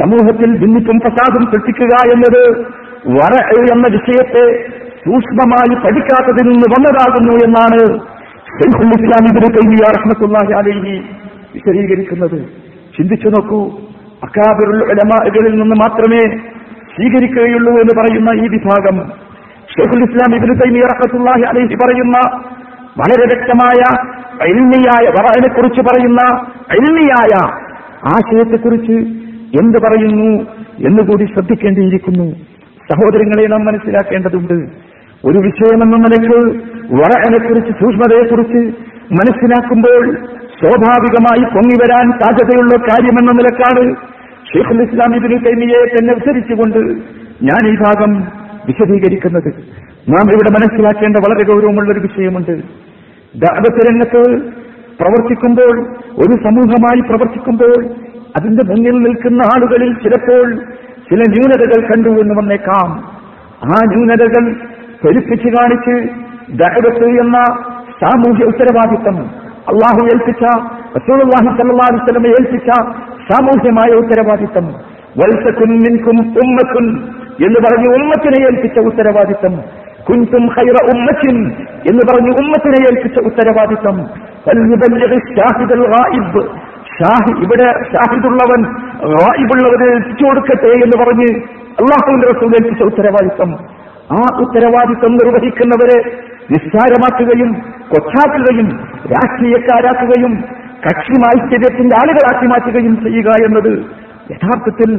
സമൂഹത്തിൽ ഭിന്നിപ്പും പ്രസാദും സൃഷ്ടിക്കുക എന്നത് വറ എന്ന വിഷയത്തെ സൂക്ഷ്മമായി പഠിക്കാത്തതിൽ നിന്ന് വന്നതാകുന്നു എന്നാണ് ഇസ്ലാം ഇതിന് തൈമിയ റഹ്മത്തുള്ളാഹി അലൈഹി വിശദീകരിക്കുന്നത്. ചിന്തിച്ചു നോക്കൂ അക്കാബിറുൽ നിന്ന് മാത്രമേ സ്വീകരിക്കുകയുള്ളൂ എന്ന് പറയുന്ന ഈ വിഭാഗം. ഷെയ്ഖുൽ ഇസ്ലാം ഇബിന് തൈമിയ റഹ്മത്തുള്ളാഹി അലൈഹി പറയുന്ന വളരെ വ്യക്തമായ എൽമിയായ വറാനെ കുറിച്ച് പറയുന്ന എൽമിയായ ആശയത്തെക്കുറിച്ച് എന്ത് പറയുന്നു എന്നുകൂടി ശ്രദ്ധിക്കേണ്ടിയിരിക്കുന്നു. സഹോദരങ്ങളെ നാം മനസ്സിലാക്കേണ്ടതുണ്ട്. ഒരു വിഷയമെന്ന നിലയ്ക്ക് വറാനെക്കുറിച്ച് സൂക്ഷ്മതയെക്കുറിച്ച് മനസ്സിലാക്കുമ്പോൾ സ്വാഭാവികമായി പൊങ്ങിവരാൻ സാധ്യതയുള്ള കാര്യമെന്ന നിലക്കാണ് ഷെയ്ഖുൽ ഇസ്ലാം ഇബിനു തൈമിയെ തന്നെ ഉദ്ധരിച്ചുകൊണ്ട് ഞാൻ ഈ ഭാഗം വിശദീകരിക്കുന്നത്. നാം ഇവിടെ മനസ്സിലാക്കേണ്ട വളരെ ഗൗരവമുള്ള ഒരു വിഷയമുണ്ട്. ദാവത്ത് രംഗത്ത് പ്രവർത്തിക്കുമ്പോൾ ഒരു സമൂഹമായി പ്രവർത്തിക്കുമ്പോൾ അതിന്റെ മുന്നിൽ നിൽക്കുന്ന ആളുകളിൽ ചിലപ്പോൾ ചില ന്യൂനതകൾ കണ്ടു എന്ന് വന്നേക്കാം. ആ ന്യൂനതകൾ പെരുപ്പിച്ച് കാണിച്ച് ദഅവത്ത് എന്ന സാമൂഹ്യ ഉത്തരവാദിത്തം അള്ളാഹു ഏൽപ്പിച്ച സ്വല്ലല്ലാഹു അലൈഹി വസല്ലം ഏൽപ്പിച്ച സാമൂഹ്യമായ ഉത്തരവാദിത്തം. വത്സക്കുൻ മിൻകും ഉമ്മത്തുൻ എന്ന് പറഞ്ഞ് ഉമ്മത്തിനെ ഏൽപ്പിച്ച ഉത്തരവാദിത്തം. കുൻതും ഖൈറ ഉമ്മത്തിൻ എന്ന് പറഞ്ഞ് ഉമ്മത്തിനെ ഏൽപ്പിച്ച ഉത്തരവാദിത്തം. ഷാഹി ഇവിടെ ഷാഹിദുള്ളവൻ റായിബുള്ളവനെ എത്തിച്ചു കൊടുക്കട്ടെ എന്ന് പറഞ്ഞ് അള്ളാഹുവിന്റെ റസൂൽ ഏൽപ്പിച്ച ഉത്തരവാദിത്തം. ആ ഉത്തരവാദിത്തം നിർവഹിക്കുന്നവരെ നിസ്സാരമാക്കുകയും കൊച്ചാക്കുകയും രാഷ്ട്രീയക്കാരാക്കുകയും കക്ഷി മാത്സര്യത്തിന്റെ ആളുകളാക്കി മാറ്റുകയും ചെയ്യുക എന്നത് യഥാർത്ഥത്തിൽ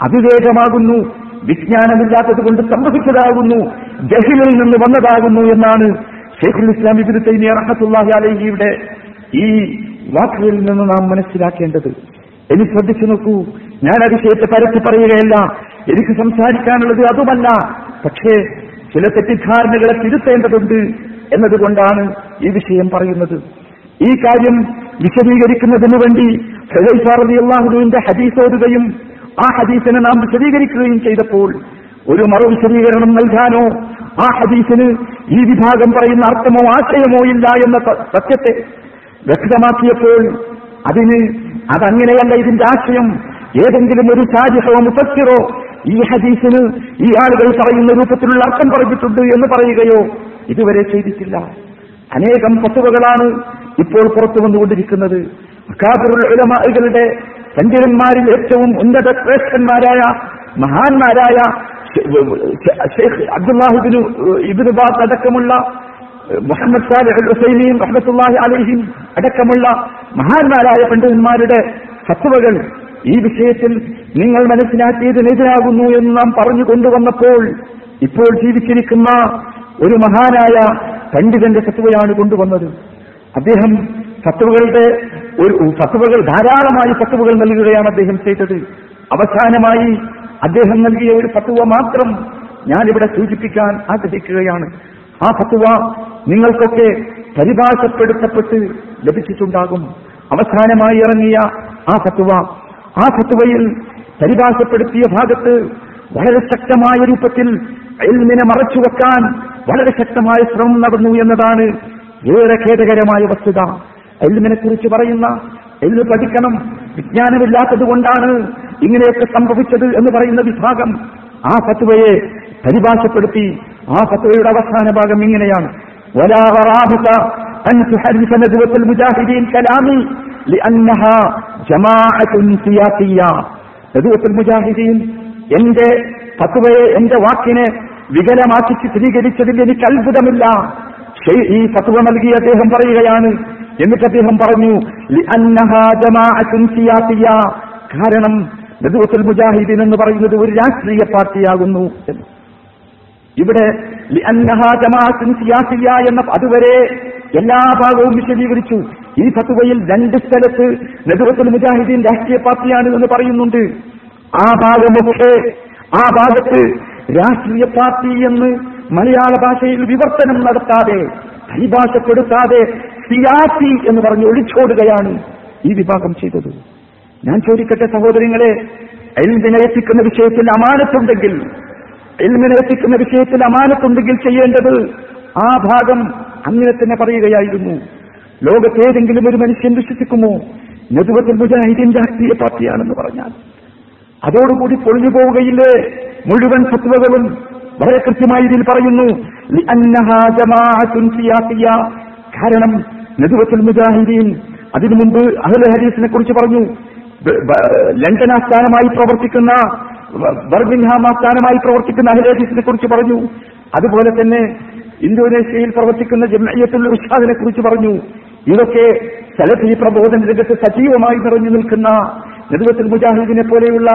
അവിവേകമാകുന്നു വിജ്ഞാനമില്ലാത്തത് കൊണ്ട് സംഭവിച്ചതാകുന്നു ജഹിലിൽ നിന്ന് വന്നതാകുന്നു എന്നാണ് ഷെയ്ഖുൽ ഇസ്ലാം ഇബിദ് തൈമിയ റഹത്തുല്ലാഹി അലഹിയുടെ ഈ വാക്കുകളിൽ നിന്ന് നാം മനസ്സിലാക്കേണ്ടത്. എനിക്ക് ശ്രദ്ധിച്ചു നോക്കൂ ഞാൻ അതിശയത്തെ പരത്തി പറയുകയല്ല എനിക്ക് സംസാരിക്കാനുള്ളത് അതുമല്ല പക്ഷേ ചില തെറ്റിദ്ധാരണകളെ തിരുത്തേണ്ടതുണ്ട് എന്നതുകൊണ്ടാണ് ഈ വിഷയം പറയുന്നത്. ഈ കാര്യം വിശദീകരിക്കുന്നതിനു വേണ്ടി അള്ളാഹുവിന്റെ ഹദീസ് ഓതുകയും ആ ഹദീസിനെ നാം വിശദീകരിക്കുകയും ചെയ്തപ്പോൾ ഒരു മറു വിശദീകരണം നൽകാനോ ആ ഹദീസിന് ഈ വിഭാഗം പറയുന്ന അർത്ഥമോ ആശയമോ ഇല്ല എന്ന സത്യത്തെ വ്യക്തമാക്കിയപ്പോൾ അതിന് അതങ്ങനെയല്ല ഇതിന്റെ ആശയം. ഏതെങ്കിലും ഒരു സാജിഹോ മുഫസ്സിറോ ഈ ഹദീസിന് ഈ ആളുകൾ പറയുന്ന രൂപത്തിലുള്ള അർത്ഥം പറഞ്ഞിട്ടുണ്ട് എന്ന് പറയുകയോ ഇതുവരെ ചെയ്തിട്ടില്ല. അനേകം ഫത്തുവകളാണ് ഇപ്പോൾ പുറത്തു വന്നുകൊണ്ടിരിക്കുന്നത്. അക്കാദുരുടെ പണ്ഡിതന്മാരിൽ ഏറ്റവും ഉന്നത ശ്രേഷ്ഠന്മാരായ മഹാന്മാരായ ഷെയ്ഖ് അബ്ദുല്ലാഹിബിന് ഇബിന് ബാസ് അടക്കമുള്ള മുഹമ്മദ് സാലിഹ് അൽ ഹുസൈനിയും റഹ്മത്തുല്ലാഹി അലഹിം അടക്കമുള്ള മഹാന്മാരായ പണ്ഡിതന്മാരുടെ ഫത്വകൾ ഈ വിഷയത്തിൽ നിങ്ങൾ മനസ്സിലാക്കിയതിനെതിരാകുന്നു എന്ന് നാം പറഞ്ഞു കൊണ്ടുവന്നപ്പോൾ ഇപ്പോൾ ജീവിച്ചിരിക്കുന്ന ഒരു മഹാനായ പണ്ഡിതന്റെ ഫത്വയാണ് കൊണ്ടുവന്നത്. അദ്ദേഹം സത്വകളുടെ ഒരു സത്വകൾ ധാരാളമായി സത്വകൾ നൽകുകയാണ് അദ്ദേഹം ചെയ്തത്. അവസാനമായി അദ്ദേഹം നൽകിയ ഒരു സത്വ മാത്രം ഞാനിവിടെ സൂചിപ്പിക്കാൻ ആഗ്രഹിക്കുകയാണ്. ആ ഫത്വ നിങ്ങൾക്കൊക്കെ പരിഭാഷപ്പെടുത്തപ്പെട്ട് ലഭിച്ചിട്ടുണ്ടാകും. അവസാനമായി ഇറങ്ങിയ ആ ഫത്വ ആ ഫുത്തുവയിൽ പരിഭാഷപ്പെടുത്തിയ ഭാഗത്ത് വളരെ ശക്തമായ രൂപത്തിൽ എൽമിനെ മറച്ചുവെക്കാൻ വളരെ ശക്തമായ ശ്രമം നടന്നു എന്നതാണ് ഏറെ ഖേദകരമായ വസ്തുത. എൽമിനെ കുറിച്ച് പറയുന്ന എല്ല് പഠിക്കണം വിജ്ഞാനമില്ലാത്തത് കൊണ്ടാണ് ഇങ്ങനെയൊക്കെ സംഭവിച്ചത് എന്ന് പറയുന്ന വിഭാഗം ആ ഫത്തുവയെ പരിഭാഷപ്പെടുത്തി ആ ഫത്തുവയുടെ അവസാന ഭാഗം ഇങ്ങനെയാണ്. أن تحرف ندوة المجاهدين كلامي لأنها جماعة سياسية ندوة المجاهدين എന്റെ ഫത്വയെ എന്റെ വാക്കിനെ വികലമാക്കി ചിത്രീകരിച്ചതിൽ എനിക്ക് അത്ഭുതമില്ല ഷെയ്- ഈ ഫത്വ നൽകിയ അദ്ദേഹം പറയുകയാണ് എന്നിട്ട് അദ്ദേഹം പറഞ്ഞു "ലിഅന്നഹാ ജമാഅത്തുൻ സിയാസിയ." കാരണം നദുവത്തുൽ മുജാഹിദീൻ എന്ന് പറയുന്നത് ഒരു രാഷ്ട്രീയ പാർട്ടിയാകുന്നു എന്ന് ഇവിടെ ലിഅന്നഹാ ജമാഅത്തുൻ സിയാസിയ എന്ന അതുവരെ എല്ലാ ഭാഗവും വിശദീകരിച്ചു. ഈ ഫത്തുവയിൽ രണ്ട് സ്ഥലത്ത് നെതുവത്തുൽ മുജാഹിദീൻ രാഷ്ട്രീയ പാർട്ടിയാണ് എന്ന് പറയുന്നുണ്ട്. ആ ഭാഗമൊക്കെ ആ ഭാഗത്ത് രാഷ്ട്രീയ പാർട്ടി എന്ന് മലയാള ഭാഷയിൽ വിവർത്തനം നടത്താതെ പരിഭാഷപ്പെടുത്താതെ സിയാസി എന്ന് പറഞ്ഞ് ഒഴിച്ചോടുകയാണ് ഈ വിഭാഗം ചെയ്തത്. ഞാൻ ചോദിക്കട്ടെ സഹോദരങ്ങളെ എൽമിനെ എത്തിക്കുന്ന വിഷയത്തിൽ അമാനത്തുണ്ടെങ്കിൽ എൽമിനെ എത്തിക്കുന്ന വിഷയത്തിൽ അമാനത്തുണ്ടെങ്കിൽ ചെയ്യേണ്ടത് ആ ഭാഗം അങ്ങനെ തന്നെ പറയുകയായിരുന്നു. ലോകത്തേതെങ്കിലും ഒരു മനുഷ്യൻ വിശ്വസിക്കുമോ നെതുവത്തിൽ മുജാഹിദീൻ രാഷ്ട്രീയ പാർട്ടിയാണെന്ന് പറഞ്ഞാൽ. അതോടുകൂടി പൊളിഞ്ഞു പോവുകയില്ലേ? മുഴുവൻ സത്വകളും വളരെ കൃത്യമായി ഇതിൽ പറയുന്നു. കാരണം നെതുവത്തിൽ മുജാഹിദീൻ അതിനു മുമ്പ് അഹ്ല ഹരീസിനെ കുറിച്ച് പറഞ്ഞു. ലണ്ടൻ ആസ്ഥാനമായി പ്രവർത്തിക്കുന്ന ബർബിൻഹാം ആസ്ഥാനമായി പ്രവർത്തിക്കുന്ന അഹ്ല ഹദീസിനെ കുറിച്ച് പറഞ്ഞു. അതുപോലെ തന്നെ ഇന്തോനേഷ്യയിൽ പ്രവർത്തിക്കുന്ന ജമയത്തുൽ ഉഷാദിനെ കുറിച്ച് പറഞ്ഞു. ഇതൊക്കെ സലഫി പ്രബോധന രംഗത്ത് സജീവമായി നിറഞ്ഞു നിൽക്കുന്ന നെതുവത്തിൽ മുജാഹിദിനെ പോലെയുള്ള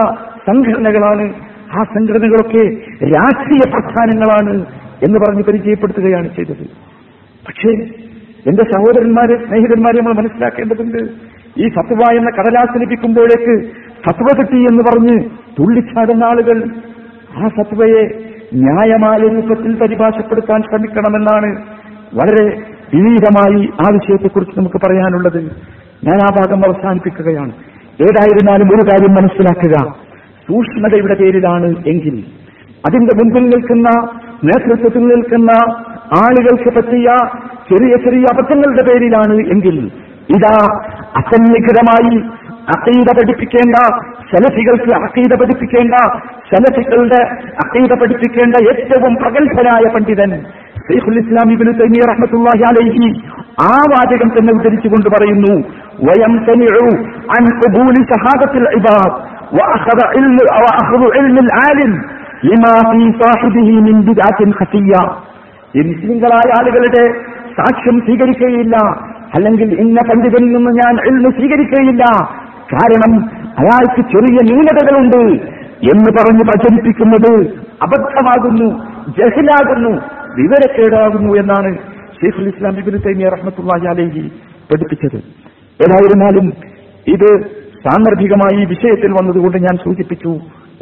സംഘടനകളാണ്. ആ സംഘടനകളൊക്കെ രാഷ്ട്രീയ പ്രസ്ഥാനങ്ങളാണ് എന്ന് പറഞ്ഞ് പരിചയപ്പെടുത്തുകയാണ് ചെയ്തത്. പക്ഷേ എന്റെ സഹോദരന്മാരെ സ്നേഹിതന്മാരെ നമ്മൾ മനസ്സിലാക്കേണ്ടതുണ്ട്. ഈ ഫത്വ എന്ന കടലാസ് ലഭിക്കുമ്പോഴേക്ക് ഫത്വ കിട്ടി എന്ന് പറഞ്ഞ് തുള്ളിച്ചാടുന്ന ആളുകൾ ആ ഫത്വയെ ന്യായമായ രൂപത്തിൽ പരിഭാഷപ്പെടുത്താൻ ശ്രമിക്കണമെന്നാണ് വളരെ വിനീതമായി ആ വിഷയത്തെക്കുറിച്ച് നമുക്ക് പറയാനുള്ളത്. ഞാൻ ആ ഭാഗം അവസാനിപ്പിക്കുകയാണ്. ഏതായിരുന്നാലും ഒരു കാര്യം മനസ്സിലാക്കുക. സൂക്ഷ്മതയുടെ പേരിലാണ് എങ്കിൽ അതിന്റെ മുൻപിൽ നിൽക്കുന്ന നേതൃത്വത്തിൽ നിൽക്കുന്ന ആളുകൾക്ക് പറ്റിയ ചെറിയ ചെറിയ അബദ്ധങ്ങളുടെ പേരിലാണ് എങ്കിൽ ഇതാ അസന്നിഗ്ധമായി അക്കീത പഠിപ്പിക്കേണ്ട സലഫികൾക്ക് അക്കീത പഠിപ്പിക്കേണ്ട സലഫികളുടെ അക്കീത പഠിപ്പിക്കേണ്ട ഏറ്റവും പ്രഗത്ഭനായ പണ്ഡിതൻ ഷെയ്ഖുൽ ഇസ്ലാമി ഇബ്നു തൈമിയ റഹ്മത്തുള്ളാഹി അലൈഹി ആ വാചകം തന്നെ ഉദ്ധരിച്ചുകൊണ്ട് പറയുന്നു വയം അൻ ഖബൂലി ഷഹാദത്തിൽ ഇബാദ് വഅഖദ ഇൽമു വഅഖദ ഇൽമുൽ ആലിം ലിമാ ഫീ സാഹിബിഹി മിൻ ബിദഅത്തിൻ ഖതിയ മുസ്ലിങ്ങളായ ആളുകളുടെ സാക്ഷ്യം സ്വീകരിക്കുകയില്ല അല്ലെങ്കിൽ ഇന്ന പണ്ഡിതനിൽ നിന്ന് ഞാൻ ഇൽമു സ്വീകരിക്കുകയില്ല കാരണം അയാൾക്ക് ചെറിയ ന്യൂനതകളുണ്ട് എന്ന് പറഞ്ഞ് പ്രചരിപ്പിക്കുന്നത് അബദ്ധമാകുന്നു ജഹലാകുന്നു വിവരക്കേടാകുന്നു എന്നാണ് ഷെയ്ഖുൽ ഇസ്ലാം ഇബിന് തൈമിയ റഹ്മത്തുള്ളാഹി അലൈഹി പഠിപ്പിച്ചത്. ഏതായിരുന്നാലും ഇത് സാന്ദർഭികമായി ഈ വിഷയത്തിൽ വന്നതുകൊണ്ട് ഞാൻ സൂചിപ്പിച്ചു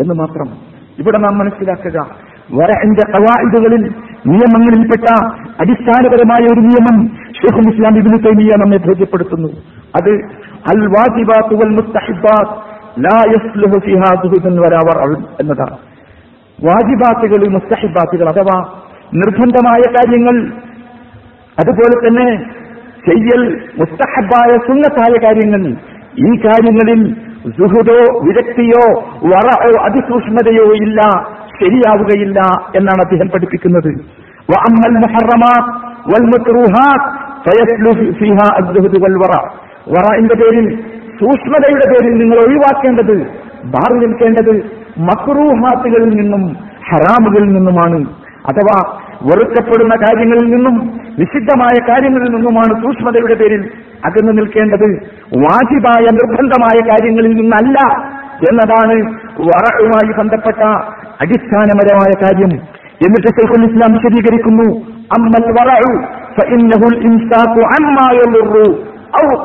എന്ന് മാത്രം. ഇവിടെ നാം മനസ്സിലാക്കുക വരന്റെ കവായിദുകളിൽ നിയമങ്ങളിൽപ്പെട്ട അടിസ്ഥാനപരമായ ഒരു നിയമം ഷെയ്ഖുൽ ഇസ്ലാം ഇബിന് തൈമിയ നമ്മെ ബോധ്യപ്പെടുത്തുന്നു. അത് വൽ എന്നതാണ്. വാജിബാത്തുകൾ മുസ്തഹിബാത്തുകൾ അഥവാ നിർബന്ധമായ കാര്യങ്ങൾ അതുപോലെ തന്നെ ചെയ്യൽ മുസ്തഹബായ സുന്നത്തായ കാര്യങ്ങൾ ഈ കാര്യങ്ങളിൽ സുഹൃതോ വിരക്തിയോ വറയോ അതിസൂക്ഷ്മതയോ ഇല്ല ശരിയാവുകയില്ല എന്നാണ് അദ്ദേഹം പഠിപ്പിക്കുന്നത്. വറാന്റെ പേരിൽ സൂക്ഷ്മതയുടെ പേരിൽ നിങ്ങൾ ഒഴിവാക്കേണ്ടത് ബാറി നിൽക്കേണ്ടത് മക്രൂഹാത്തുകളിൽ നിന്നും ഹറാമുകളിൽ നിന്നുമാണ്. അഥവാ വെറുക്കപ്പെടുന്ന കാര്യങ്ങളിൽ നിന്നും നിഷിദ്ധമായ കാര്യങ്ങളിൽ നിന്നുമാണ് സൂക്ഷ്മതയുടെ പേരിൽ അകന്നു നിൽക്കേണ്ടത്. വാജിബായ നിർബന്ധമായ കാര്യങ്ങളിൽ നിന്നല്ല എന്നതാണ് വറയുമായി ബന്ധപ്പെട്ട അടിസ്ഥാനപരമായ കാര്യം. എന്നിട്ട് സൈഫുൽ ഇസ്ലാം വിശദീകരിക്കുന്നു അമ്മൽ വറു ഔ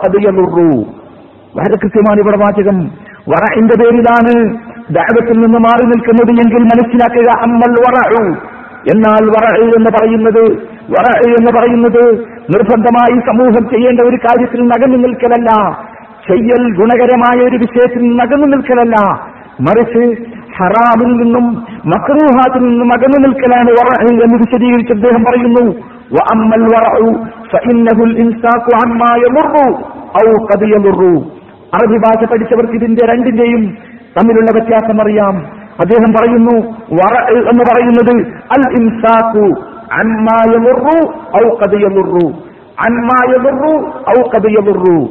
വളരെ കൃത്യമാണ് ഇവിടെ വാചകം. വറഇന്റെ പേരിലാണ് ദഅവത്തിൽ നിന്ന് മാറി നിൽക്കുന്നത് എങ്കിൽ മനസ്സിലാക്കുക അമ്മൽ വറഉ. എന്നാൽ വറ എന്ന് പറയുന്നത് വറ എന്ന് പറയുന്നത് നിർബന്ധമായി സമൂഹം ചെയ്യേണ്ട ഒരു കാര്യത്തിൽ നകന്നു നിൽക്കലല്ല. ചെയ്യൽ ഗുണകരമായ ഒരു വിഷയത്തിൽ നകന്നു നിൽക്കലല്ല. മറിച്ച് ഹറാമിൽ നിന്നും മക്രൂഹാത്തിൽ നിന്നും അകന്നു നിൽക്കലാണ് വറ എന്ന് വിശദീകരിച്ച് അദ്ദേഹം പറയുന്നു. അറബി ഭാഷ പഠിച്ചവർക്ക് ഇതിന്റെ രണ്ടിന്റെയും തമ്മിലുള്ള വ്യത്യാസം അറിയാം. അദ്ദേഹം പറയുന്നു എന്ന് പറയുന്നത് അൽ ഇൻസാഖു അന്മായുറു ഔ കഥയുറു അന്മായുറു ഔ കഥയുറു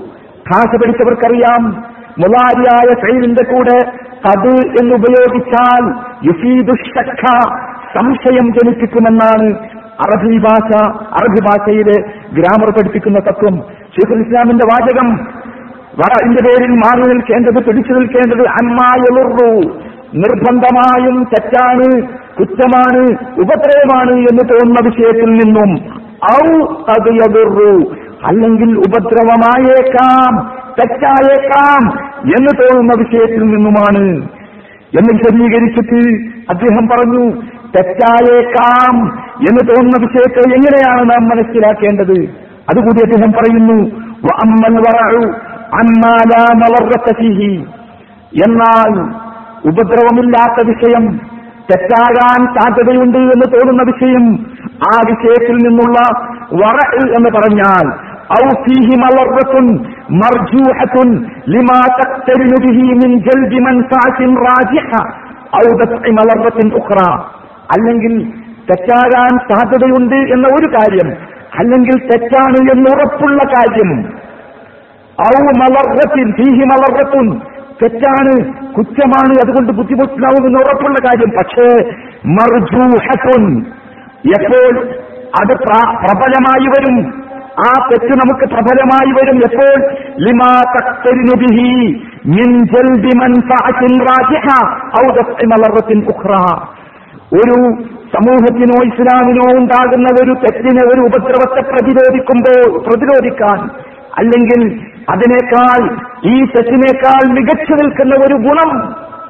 ഭാഷ പഠിച്ചവർക്കറിയാം മുലാരിയായ ശൈലിന്റെ കൂടെ കത് എന്ന് ഉപയോഗിച്ചാൽ സംശയം ജനിപ്പിക്കുമെന്നാണ് അറബി ഭാഷ അറബി ഭാഷയിലെ ഗ്രാമർ പഠിപ്പിക്കുന്ന തത്വം. ഷെയ്ഖുൽ ഇസ്ലാമിന്റെ വാചകം വറന്റെ പേരിൽ മാറി നിൽക്കേണ്ടത് പിടിച്ചു നിൽക്കേണ്ടത് അമ്മായുറു നിർബന്ധമായും തെറ്റാണ് കുറ്റമാണ് ഉപദ്രവമാണ് എന്ന് തോന്നുന്ന വിഷയത്തിൽ നിന്നും ഔ അത് യതുറു അല്ലെങ്കിൽ ഉപദ്രവമായേക്കാം തെറ്റായേക്കാം എന്ന് തോന്നുന്ന വിഷയത്തിൽ നിന്നുമാണ്. എന്ന് വിശദീകരിച്ചിട്ട് അദ്ദേഹം പറഞ്ഞു തെറ്റായേക്കാം എന്ന് തോന്നുന്ന വിഷയത്തെ എങ്ങനെയാണ് നാം മനസ്സിലാക്കേണ്ടത്? അതുകൂടി അദ്ദേഹം പറയുന്നു എന്നാൽ ഉപദ്രവമില്ലാത്ത വിഷയം തെറ്റാകാൻ സാധ്യതയുണ്ട് എന്ന് തോന്നുന്ന വിഷയം ആ വിഷയത്തിൽ നിന്നുള്ള വറ എന്ന് പറഞ്ഞാൽ ഔ ഫീഹി മർജൂഹത്തുൻ ലിമാ മിൻ റാജിഹ ഔ അല്ലെങ്കിൽ തെറ്റാകാൻ സാധ്യതയുണ്ട് എന്ന ഒരു കാര്യം അല്ലെങ്കിൽ തെറ്റാണ് എന്ന് ഉറപ്പുള്ള കാര്യം. ഔ മലർറത്തിൻ ഫീഹി മലർറത്തുൻ. തെറ്റാണ് കുറ്റമാണ് അതുകൊണ്ട് ബുദ്ധിമുട്ടിലാവും എന്ന് ഉറപ്പുള്ള കാര്യം. പക്ഷേ മർജൂഹത്തുൻ. എപ്പോൾ അത് പ്രബലമായി വരും? ആ തെറ്റ് നമുക്ക് പ്രബലമായി വരും എപ്പോൾ? ലിമാ മിൻ ജൽബി റാജിഹ ഔ ഒരു സമൂഹത്തിനോ ഇസ്ലാമിനോ ഉണ്ടാകുന്ന ഒരു തെറ്റിനെ ഒരു ഉപദ്രവത്തെ പ്രതിരോധിക്കുമ്പോൾ പ്രതിരോധിക്കാൻ അല്ലെങ്കിൽ അതിനേക്കാൾ ഈ തെറ്റിനേക്കാൾ മികച്ചു നിൽക്കുന്ന ഒരു ഗുണം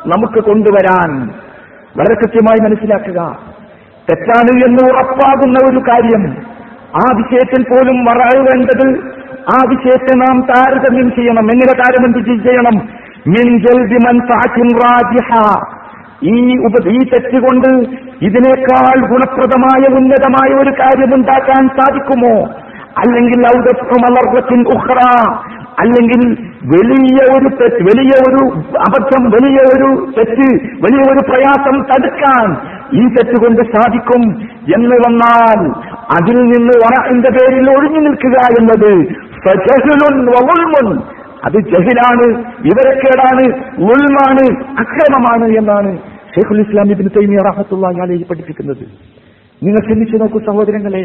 നമുക്ക് കൊണ്ടുവരാൻ വളരെ കൃത്യമായി മനസ്സിലാക്കുക. തെറ്റാണ് എന്ന് ഉറപ്പാകുന്ന ഒരു കാര്യം. ആ വിഷയത്തിൽ പോലും വറവേണ്ടത് ആ വിഷയത്തെ നാം താരതമ്യം ചെയ്യണം. എങ്ങനെ താരതമ്യം ചെയ്യണം? മിൻ മൻഫഅത്തിൻ റാജിഹ. ഈ ഉപ ഈ തെറ്റുകൊണ്ട് ഇതിനേക്കാൾ ഗുണപ്രദമായ ഉന്നതമായ ഒരു കാര്യമുണ്ടാക്കാൻ സാധിക്കുമോ? അല്ലെങ്കിൽ ഔദത്തുമലർവത്തിൻ ഉഹ്റ അല്ലെങ്കിൽ വലിയ ഒരു തെറ്റ് വലിയ ഒരു അബദ്ധം വലിയ ഒരു തെറ്റ് വലിയ ഒരു പ്രയാസം തടുക്കാൻ ഈ തെറ്റ് കൊണ്ട് സാധിക്കും എന്ന് വന്നാൽ അതിൽ നിന്ന് എന്റെ പേരിൽ ഒഴിഞ്ഞു നിൽക്കുക എന്നത് അത് ജഹിലാണ് വിവരക്കേടാണ് ഉൾമാണ് അക്രമമാണ് എന്നാണ് ഷെയ്ഖുൽ ഇസ്ലാം ഇബിൻ തൈമിയ റഹത്തുള്ളാഹി അലൈഹി പഠിപ്പിക്കുന്നത്. നിങ്ങൾ ചിന്തിച്ചു നോക്കൂ സഹോദരങ്ങളെ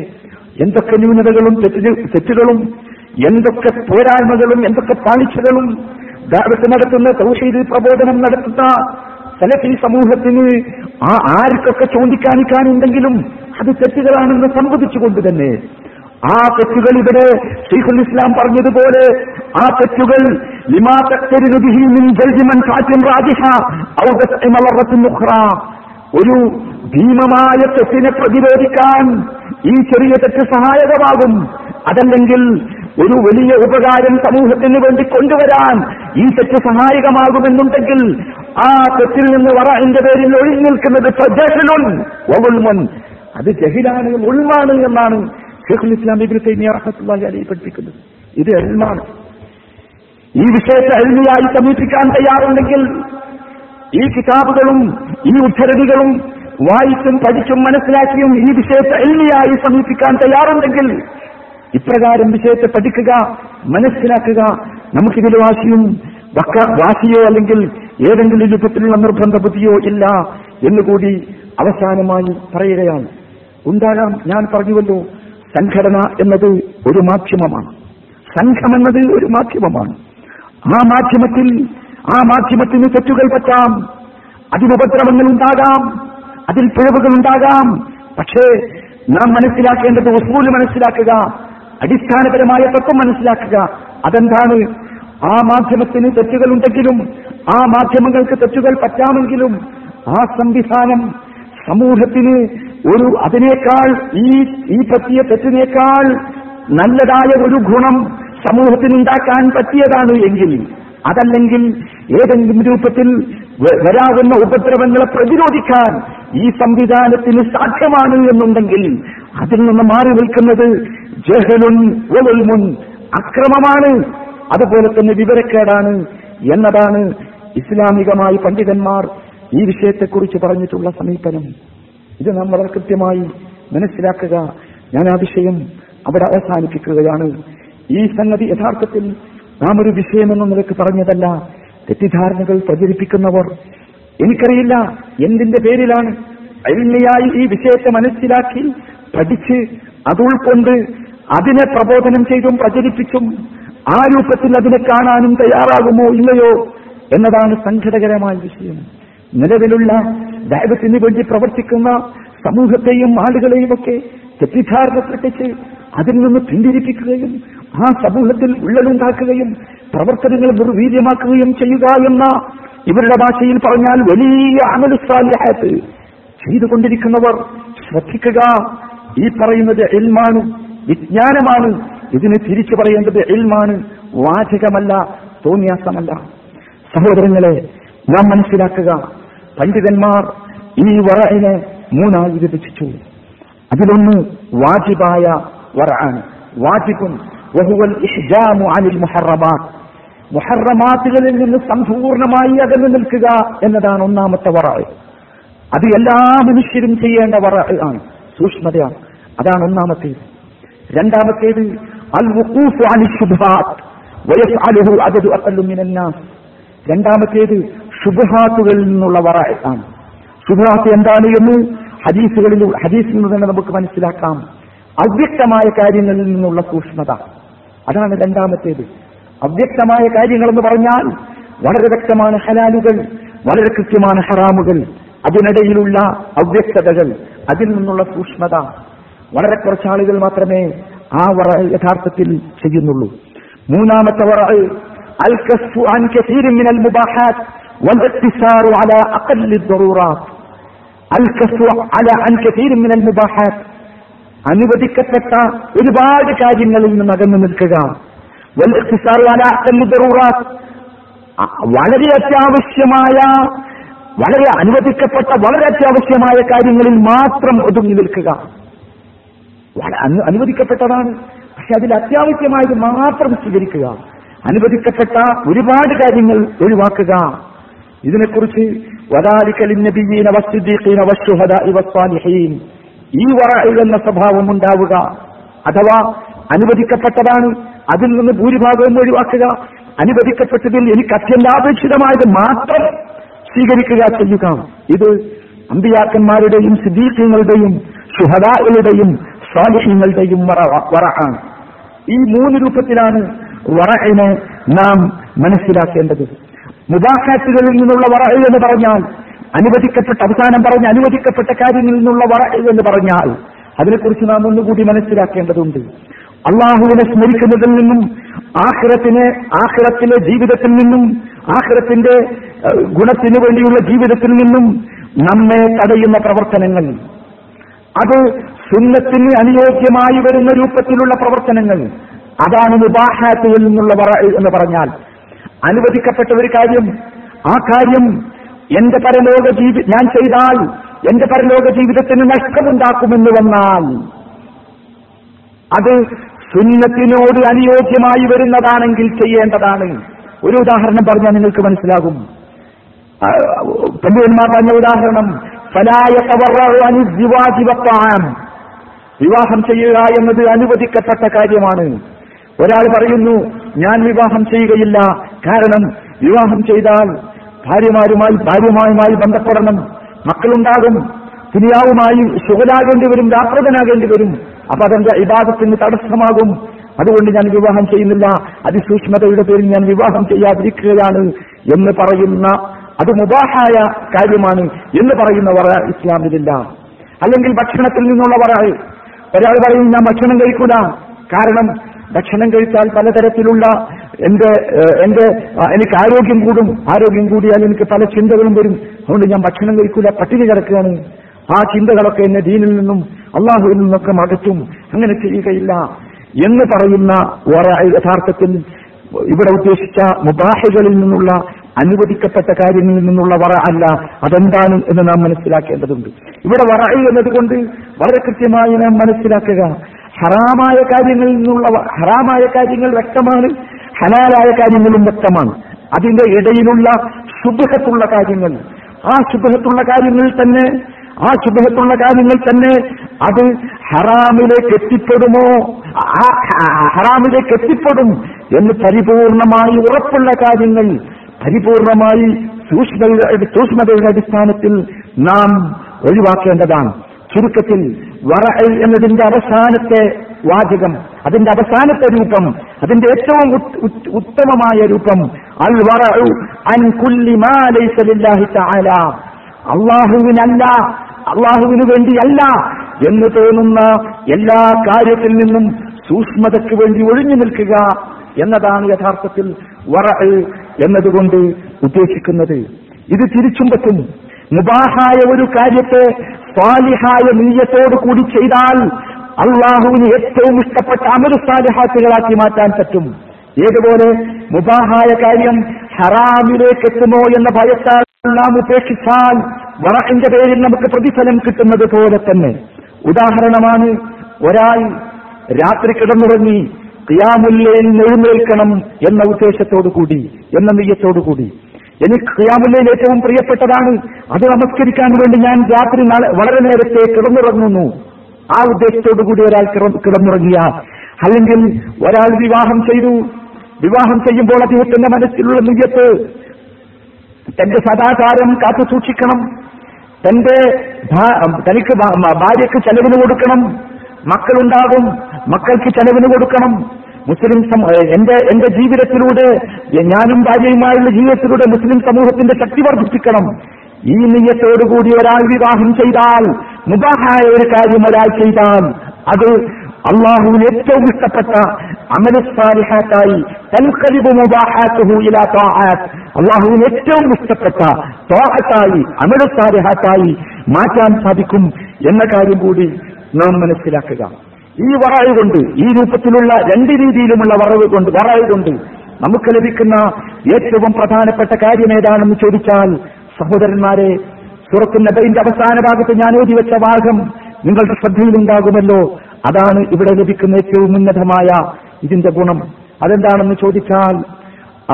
എന്തൊക്കെ ന്യൂനതകളും തെറ്റുകളും എന്തൊക്കെ പോരായ്മകളും എന്തൊക്കെ പാളിച്ചകളും ദാവത്ത് നടത്തുന്ന തൗഹീദ് പ്രബോധനം നടത്തുന്ന സലഫി സമൂഹത്തിന് ആ ആർക്കൊക്കെ ചൂണ്ടിക്കാണിക്കാനുണ്ടെങ്കിലും അത് തെറ്റുകളാണെന്ന് സംവദിച്ചുകൊണ്ട് തന്നെ ആ തെറ്റുകൾ ഇവിടെ ഷെയ്ഖുൽ ഇസ്ലാം പറഞ്ഞതുപോലെ ആ തെറ്റുകൾ ഒരു ഭീമമായ തെറ്റിനെ പ്രതിരോധിക്കാൻ ഈ ചെറിയ തെറ്റ് സഹായകമാകും അതല്ലെങ്കിൽ ഒരു വലിയ ഉപകാരം സമൂഹത്തിന് വേണ്ടി കൊണ്ടുവരാൻ ഈ തെറ്റ് സഹായകമാകുമെന്നുണ്ടെങ്കിൽ ആ തെറ്റിൽ നിന്ന് വറന്റെ പേരിൽ ഒഴിഞ്ഞു നിൽക്കുന്നത്. അത് ജഹിലാണ് ഉൾമാണ് എന്നാണ് ഷെയ്ഖുൽ ഇസ്ലാം ഇബിൻ തൈമിയ റഹ്മത്തുള്ളാഹി അലൈഹി പഠിപ്പിക്കുന്നത് ഇത് എൽമാണ്. ഈ വിഷയത്തെ എൽമിയായി സമീപിക്കാൻ തയ്യാറുണ്ടെങ്കിൽ ഈ കിതാബുകളും ഈ ഉദ്ധരണികളും വായിച്ചും പഠിച്ചും മനസ്സിലാക്കിയും ഈ വിഷയത്തെ എൽമിയായി സമീപിക്കാൻ തയ്യാറുണ്ടെങ്കിൽ ഇപ്രകാരം വിഷയത്തെ പഠിക്കുക മനസ്സിലാക്കുക നമുക്കിതിൽ വാശിയും വാശിയോ അല്ലെങ്കിൽ ഏതെങ്കിലും രൂപത്തിലുള്ള നിർബന്ധ ബുദ്ധിയോ ഇല്ല എന്നുകൂടി അവസാനമായി പറയുകയാണ്. ഉണ്ടാകാം ഞാൻ പറഞ്ഞുവല്ലോ. സംഘടന എന്നത് ഒരു മാധ്യമമാണ്. സംഘം എന്നത് ഒരു മാധ്യമമാണ്. ആ മാധ്യമത്തിൽ ആ മാധ്യമത്തിന് തെറ്റുകൾ പറ്റാം. അതിനുപദ്രവങ്ങൾ ഉണ്ടാകാം. അതിൽ പിഴവുകൾ ഉണ്ടാകാം. പക്ഷേ നാം മനസ്സിലാക്കേണ്ടത് ഉസൂൽ മനസ്സിലാക്കുക അടിസ്ഥാനപരമായ തത്വം മനസ്സിലാക്കുക. അതെന്താണ്? ആ മാധ്യമത്തിന് തെറ്റുകൾ ഉണ്ടെങ്കിലും ആ മാധ്യമങ്ങൾക്ക് തെറ്റുകൾ പറ്റാമെങ്കിലും ആ സംവിധാനം സമൂഹത്തിന് ഒരു അതിനേക്കാൾ ഈ ഈ പറ്റിയ തെറ്റിനേക്കാൾ നല്ലതായ ഒരു ഗുണം സമൂഹത്തിന് ഉണ്ടാക്കാൻ പറ്റിയതാണ് എങ്കിൽ അതല്ലെങ്കിൽ ഏതെങ്കിലും രൂപത്തിൽ വരാവുന്ന ഉപദ്രവങ്ങളെ പ്രതിരോധിക്കാൻ ഈ സംവിധാനത്തിന് സാധ്യമാണ് എന്നുണ്ടെങ്കിൽ അതിൽ നിന്ന് മാറി നിൽക്കുന്നത് ജഹലുൻ വലുൽമുൻ അക്രമമാണ്. അതുപോലെ തന്നെ വിവരക്കേടാണ് എന്നതാണ് ഇസ്ലാമികമായി പണ്ഡിതന്മാർ ഈ വിഷയത്തെക്കുറിച്ച് പറഞ്ഞിട്ടുള്ള സമീപനം. ഇത് നാം വളരെ കൃത്യമായി മനസ്സിലാക്കുക ഞാൻ ആ വിഷയം അവിടെ അവസാനിപ്പിക്കുകയാണ്. ഈ സംഗതി യഥാർത്ഥത്തിൽ നാം ഒരു വിഷയമെന്ന നിലയ്ക്ക് പറഞ്ഞതല്ല. തെറ്റിദ്ധാരണകൾ പ്രചരിപ്പിക്കുന്നവർ. എനിക്കറിയില്ല എന്തിന്റെ പേരിലാണ് അരുണ്യായി ഈ വിഷയത്തെ മനസ്സിലാക്കി പഠിച്ച് അത് ഉൾക്കൊണ്ട് അതിനെ പ്രബോധനം ചെയ്തും പ്രചരിപ്പിച്ചും ആ രൂപത്തിൽ അതിനെ കാണാനും തയ്യാറാകുമോ ഇല്ലയോ എന്നതാണ് സംഘടകരമായ വിഷയം. നിലവിലുള്ള ദൈവത്തിന് വേണ്ടി പ്രവർത്തിക്കുന്ന സമൂഹത്തെയും ആളുകളെയും ഒക്കെ തെറ്റിദ്ധാരണ സൃഷ്ടിച്ച് അതിൽ നിന്ന് പിന്തിരിപ്പിക്കുകയും ആ സമൂഹത്തിൽ ഉള്ളലുണ്ടാക്കുകയും പ്രവർത്തനങ്ങൾ നിർവീര്യമാക്കുകയും ചെയ്യുക എന്ന ഇവരുടെ ഭാഷയിൽ പറഞ്ഞാൽ വലിയ അമലുസ്വാലിഹാത്ത് ചെയ്തുകൊണ്ടിരിക്കുന്നവർ ശ്രദ്ധിക്കുക. ഈ പറയുന്നത് എൽമാണ് വിജ്ഞാനമാണ്. ഇതിന് തിരിച്ചു പറയേണ്ടത് എൽമാണ് വാചകമല്ല തോന്നിയാസമല്ല. സഹോദരങ്ങളെ നാം മനസ്സിലാക്കുക. പണ്ഡിതന്മാർ ഈ വറയിനെ മൂന്നായി വിഭജിച്ചു. അതിലൊന്ന് വാജിബായ വറാണ് വാജിബും വഹുവൽ ഇഹ്ജാമു അനിൽ മുഹറമാത്. മുഹറമാത്തുകളിൽ നിന്ന് സമ്പൂർണമായി അകന്നു നിൽക്കുക എന്നതാണ് ഒന്നാമത്തെ വറ അത് എല്ലാ മനുഷ്യരും ചെയ്യേണ്ട വറ ആണ് സൂക്ഷ്മതയാണ്. അതാണ് ഒന്നാമത്തേത്. രണ്ടാമത്തേത് അൽ വുഖൂഫു അനിൽ വയഫ്അലുഹു അദദു അഖല്ലു രണ്ടാമത്തേത് ശുഭഹാത്തുകളിൽ നിന്നുള്ള വറ ആണ് ശുഭഹാത്ത് എന്താണ് എന്ന് ഹദീസുകളിൽ ഹദീസിൽ നിന്ന് തന്നെ നമുക്ക് മനസ്സിലാക്കാം. അവ്യക്തമായ കാര്യങ്ങളിൽ നിന്നുള്ള സൂക്ഷ്മത. അതാണ് രണ്ടാമത്തേത്. അവ്യക്തമായ കാര്യങ്ങളെന്ന് പറഞ്ഞാൽ വളരെ വ്യക്തമാണ് ഹലാലുകൾ വളരെ കൃത്യമാണ് ഹറാമുകൾ. അതിനിടയിലുള്ള അവ്യക്തതകൾ അതിൽ നിന്നുള്ള സൂക്ഷ്മത. വളരെ കുറച്ചാളുകൾ മാത്രമേ ആ വറ യഥാർത്ഥത്തിൽ ചെയ്യുന്നുള്ളൂ. മൂന്നാമത്തെ വറ അൽ عن كثير من المباحات والاقتصار على أقل الضرورات الكف على عن كثير من المباحات അനുവദിക്കപ്പെട്ട ഒരുപാട് കാര്യങ്ങളിൽ നിന്ന് അകന്നു നിൽക്കുക والاقتصار على أقل الضرورات അ- വളരെ അത്യാവശ്യമായ വളരെ അനുവദിക്കപ്പെട്ട വളരെ അത്യാവശ്യമായ കാര്യങ്ങളിൽ മാത്രം ഒതുങ്ങി നിൽക്കുക വള- അനു- അനുവദിക്കപ്പെട്ടതാണ് പക്ഷെ അതിൽ അത്യാവശ്യമായത് മാത്രം സ്വീകരിക്കുക അനുവദിക്കപ്പെട്ട ഒരുപാട് കാര്യങ്ങൾ ഒഴിവാക്കുക ഇതിനെക്കുറിച്ച് ഈ വറഇ എന്ന സ്വഭാവം ഉണ്ടാവുക അഥവാ അനുവദിക്കപ്പെട്ടതാണ് അതിൽ നിന്ന് ഭൂരിഭാഗവും ഒഴിവാക്കുക. അനുവദിക്കപ്പെട്ടതിൽ എനിക്ക് അത്യന്താപേക്ഷിതമായത് മാത്രം സ്വീകരിക്കുക ചെയ്യുക. ഇത് അമ്പിയാക്കന്മാരുടെയും സിദ്ദീഖ്യങ്ങളുടെയും ഷുഹദാകളുടെയും സ്വാലിഹ്യങ്ങളുടെയും വറ ആണ് ഈ മൂന്ന് രൂപത്തിലാണ് വറഇനെ നാം മനസ്സിലാക്കേണ്ടത്. മുബാഹാറ്റുകളിൽ നിന്നുള്ള വറ എന്ന് പറഞ്ഞാൽ അനുവദിക്കപ്പെട്ട അവസാനം പറഞ്ഞ അനുവദിക്കപ്പെട്ട കാര്യങ്ങളിൽ നിന്നുള്ള വറ എന്ന് പറഞ്ഞാൽ അതിനെക്കുറിച്ച് നാം ഒന്നുകൂടി മനസ്സിലാക്കേണ്ടതുണ്ട്. അള്ളാഹുവിനെ സ്മരിക്കുന്നതിൽ നിന്നും ആഖിറത്തിനെ ആഹ്റത്തിലെ ജീവിതത്തിൽ നിന്നും ആഹ്റത്തിന്റെ ഗുണത്തിനു വേണ്ടിയുള്ള ജീവിതത്തിൽ നിന്നും നമ്മെ തടയുന്ന പ്രവർത്തനങ്ങൾ. അത് സുന്നത്തിന് അനുയോജ്യമായി വരുന്ന രൂപത്തിലുള്ള പ്രവർത്തനങ്ങൾ. അതാണ് മുബാഹാത്തുകളിൽ നിന്നുള്ള എന്ന് പറഞ്ഞാൽ അനുവദിക്കപ്പെട്ട ഒരു കാര്യം. ആ കാര്യം എന്റെ പരലോക ജീവി ഞാൻ ചെയ്താൽ എന്റെ പരലോക ജീവിതത്തിന് നഷ്ടമുണ്ടാക്കുമെന്ന് വന്നാൽ അത് സുന്നത്തിനോട് അനുയോജ്യമായി വരുന്നതാണെങ്കിൽ ചെയ്യേണ്ടതാണ്. ഒരു ഉദാഹരണം പറഞ്ഞാൽ നിങ്ങൾക്ക് മനസ്സിലാകും. പണ്ഡിതന്മാർ പറഞ്ഞ ഉദാഹരണം വിവാഹം ചെയ്യുക എന്നത് അനുവദിക്കപ്പെട്ട കാര്യമാണ്. ഒരാൾ പറയുന്നു ഞാൻ വിവാഹം ചെയ്യുകയില്ല കാരണം വിവാഹം ചെയ്താൽ ഭാര്യമാരുമായി ഭാര്യമാരുമായി ബന്ധപ്പെടണം. മക്കളുണ്ടാകും. ദുനിയാവുമായി സുഖലാകേണ്ടി വരും രാപ്രതനാകേണ്ടി വരും. അപ്പൊ അതെന്റെ ഇബാദത്തിന് തടസ്സമാകും. അതുകൊണ്ട് ഞാൻ വിവാഹം ചെയ്യുന്നില്ല. അതിസൂക്ഷ്മതയുടെ പേരിൽ ഞാൻ വിവാഹം ചെയ്യാതിരിക്കുകയാണ് എന്ന് പറയുന്ന അത് മുബാഹായ കാര്യമാണ് എന്ന് പറയുന്ന വറ ഇസ്ലാമിലില്ല. അല്ലെങ്കിൽ ഭക്ഷണത്തിൽ നിന്നുള്ള വറ. ഒരാൾ പറയും ഞാൻ ഭക്ഷണം കഴിക്കൂല. കാരണം ഭക്ഷണം കഴിച്ചാൽ പലതരത്തിലുള്ള എന്റെ എന്റെ എനിക്ക് ആരോഗ്യം കൂടും. ആരോഗ്യം കൂടിയാൽ എനിക്ക് പല ചിന്തകളും വരും. അതുകൊണ്ട് ഞാൻ ഭക്ഷണം കഴിക്കൂല പട്ടിണി കിടക്കുകയാണ്. ആ ചിന്തകളൊക്കെ എന്നെ ദീനിൽ നിന്നും അള്ളാഹുവിൽ നിന്നൊക്കെ മകറ്റും. അങ്ങനെ ചെയ്യുകയില്ല. എന്ന് പറയുന്ന യഥാർത്ഥത്തിൽ ഇവിടെ ഉദ്ദേശിച്ച മുബാഹുകളിൽ നിന്നുള്ള അനുവദിക്കപ്പെട്ട കാര്യങ്ങളിൽ നിന്നുള്ള വറ അല്ല. അതെന്താണ് എന്ന് നാം മനസ്സിലാക്കേണ്ടതുണ്ട്. ഇവിടെ വറ എന്നതുകൊണ്ട് വളരെ കൃത്യമായി നാം മനസ്സിലാക്കുക. ഹറാമായ കാര്യങ്ങളിൽ നിന്നുള്ള ഹറാമായ കാര്യങ്ങൾ വ്യക്തമാണ്. ഹലാലായ കാര്യങ്ങളും വ്യക്തമാണ്. അതിന്റെ ഇടയിലുള്ള ശുഭഹത്തുള്ള കാര്യങ്ങൾ. ആ ശുഭഹത്തുള്ള കാര്യങ്ങൾ തന്നെ ആ ശുഭഹത്തുള്ള കാര്യങ്ങൾ തന്നെ അത് ഹറാമിലേക്ക് എത്തിപ്പെടുമോ? ആ ഹറാമിലേക്ക് എത്തിപ്പെടും എന്ന് പരിപൂർണമായി ഉറപ്പുള്ള കാര്യങ്ങൾ പരിപൂർണമായി സൂക്ഷ്മതയുടെ അടിസ്ഥാനത്തിൽ നാം ഒഴിവാക്കേണ്ടതാണ്. ചുരുക്കത്തിൽ വറ എന്നതിന്റെ അവസാനത്തെ വാചകം അതിന്റെ അവസാനത്തെ രൂപം അതിന്റെ ഏറ്റവും ഉത്- ഉത്- ഉത്തമമായ രൂപം അൽ അൻ കുല്ലി മാ ലൈസ ലില്ലാഹി തആല. അള്ളാഹുവിനല്ല അള്ളാഹുവിനു വേണ്ടിയല്ല എന്ന് തോന്നുന്ന എല്ലാ കാര്യത്തിൽ നിന്നും സൂക്ഷ്മതയ്ക്ക് വേണ്ടി ഒഴിഞ്ഞു നിൽക്കുക എന്നതാണ് യഥാർത്ഥത്തിൽ വറ എന്നതുകൊണ്ട് ഉദ്ദേശിക്കുന്നത്. ഇത് തിരിച്ചും പറ്റും. മുബാഹായ ഒരു കാര്യത്തെ സ്വാലിഹായ നീയത്തോടു കൂടി ചെയ്താൽ അള്ളാഹുവിന് ഏറ്റവും ഇഷ്ടപ്പെട്ട അമരു സ്വാലിഹാസികളാക്കി മാറ്റാൻ പറ്റും. ഏതുപോലെ മുബാഹായ കാര്യം ഹറാമിലേക്ക് എത്തുമോ എന്ന ഭയത്താൽ നാം ഉപേക്ഷിച്ചാൽ വറക്കിന്റെ പേരിൽ നമുക്ക് പ്രതിഫലം കിട്ടുന്നത് പോലെ തന്നെ. ഉദാഹരണമാണ് ഒരാൾ രാത്രി കിടന്നുറങ്ങി ഖിയാമുല്ലയിൽ എഴുന്നേൽക്കണം എന്ന ഉദ്ദേശത്തോടു കൂടി എന്ന നെയ്യത്തോടു കൂടി എനിക്ക് ഖിയാമുല്ലയിൽ ഏറ്റവും പ്രിയപ്പെട്ടതാണ്. അത് നമസ്കരിക്കാൻ വേണ്ടി ഞാൻ രാത്രി വളരെ നേരത്തെ കിടന്നുറങ്ങുന്നു. ആ ഉദ്ദേശത്തോടു കൂടി ഒരാൾ കിട- കിടന്നുറങ്ങിയ. അല്ലെങ്കിൽ ഒരാൾ വിവാഹം ചെയ്തു. വിവാഹം ചെയ്യുമ്പോൾ അദ്ദേഹത്തിന്റെ മനസ്സിലുള്ള നെയ്യത്ത് തന്റെ സദാചാരം കാത്തു സൂക്ഷിക്കണം. തന്റെ തനിക്ക് ഭാര്യക്ക് ചെലവിന് കൊടുക്കണം. മക്കളുണ്ടാകും. മക്കൾക്ക് ചെലവിന് കൊടുക്കണം. മുസ്ലിം എന്റെ എന്റെ ജീവിതത്തിലൂടെ ഞാനും ഭാര്യയുമായുള്ള ജീവിതത്തിലൂടെ മുസ്ലിം സമൂഹത്തിന്റെ ശക്തി വർദ്ധിപ്പിക്കണം. ഈ നെയ്യത്തോടുകൂടി ഒരാൾ വിവാഹം ചെയ്താൽ മുബാഹായ ഒരു കാര്യം ഒരാൾ ചെയ്താൽ അത് അള്ളാഹുവിന് ഏറ്റവും ഇഷ്ടപ്പെട്ട അമലസ്വാലിഹാത്തായി തൽക്കലിബ് മുബാഹാത്തുഹു ഇലാ അള്ളാഹുവിന് ഏറ്റവും ഇഷ്ടപ്പെട്ട ത്വാഅത്തായി അമലസ്വാലിഹാത്തായി മാറ്റാൻ സാധിക്കും എന്ന കാര്യം കൂടി നാം മനസ്സിലാക്കുക. ഈ വറവ് കൊണ്ട് ഈ രൂപത്തിലുള്ള രണ്ട് രീതിയിലുമുള്ള വറവ് കൊണ്ട് വറവ് കൊണ്ട് നമുക്ക് ലഭിക്കുന്ന ഏറ്റവും പ്രധാനപ്പെട്ട കാര്യം ഏതാണെന്ന് ചോദിച്ചാൽ സഹോദരന്മാരെ സുറത്തു നബൈന്റെ അവസാന ഭാഗത്ത് ഞാൻ ഓതി വെച്ച ഭാഗം നിങ്ങളുടെ ശ്രദ്ധയിലുണ്ടാകുമല്ലോ. അതാണ് ഇവിടെ ലഭിക്കുന്ന ഏറ്റവും ഉന്നതമായ ഇതിന്റെ ഗുണം. അതെന്താണെന്ന് ചോദിച്ചാൽ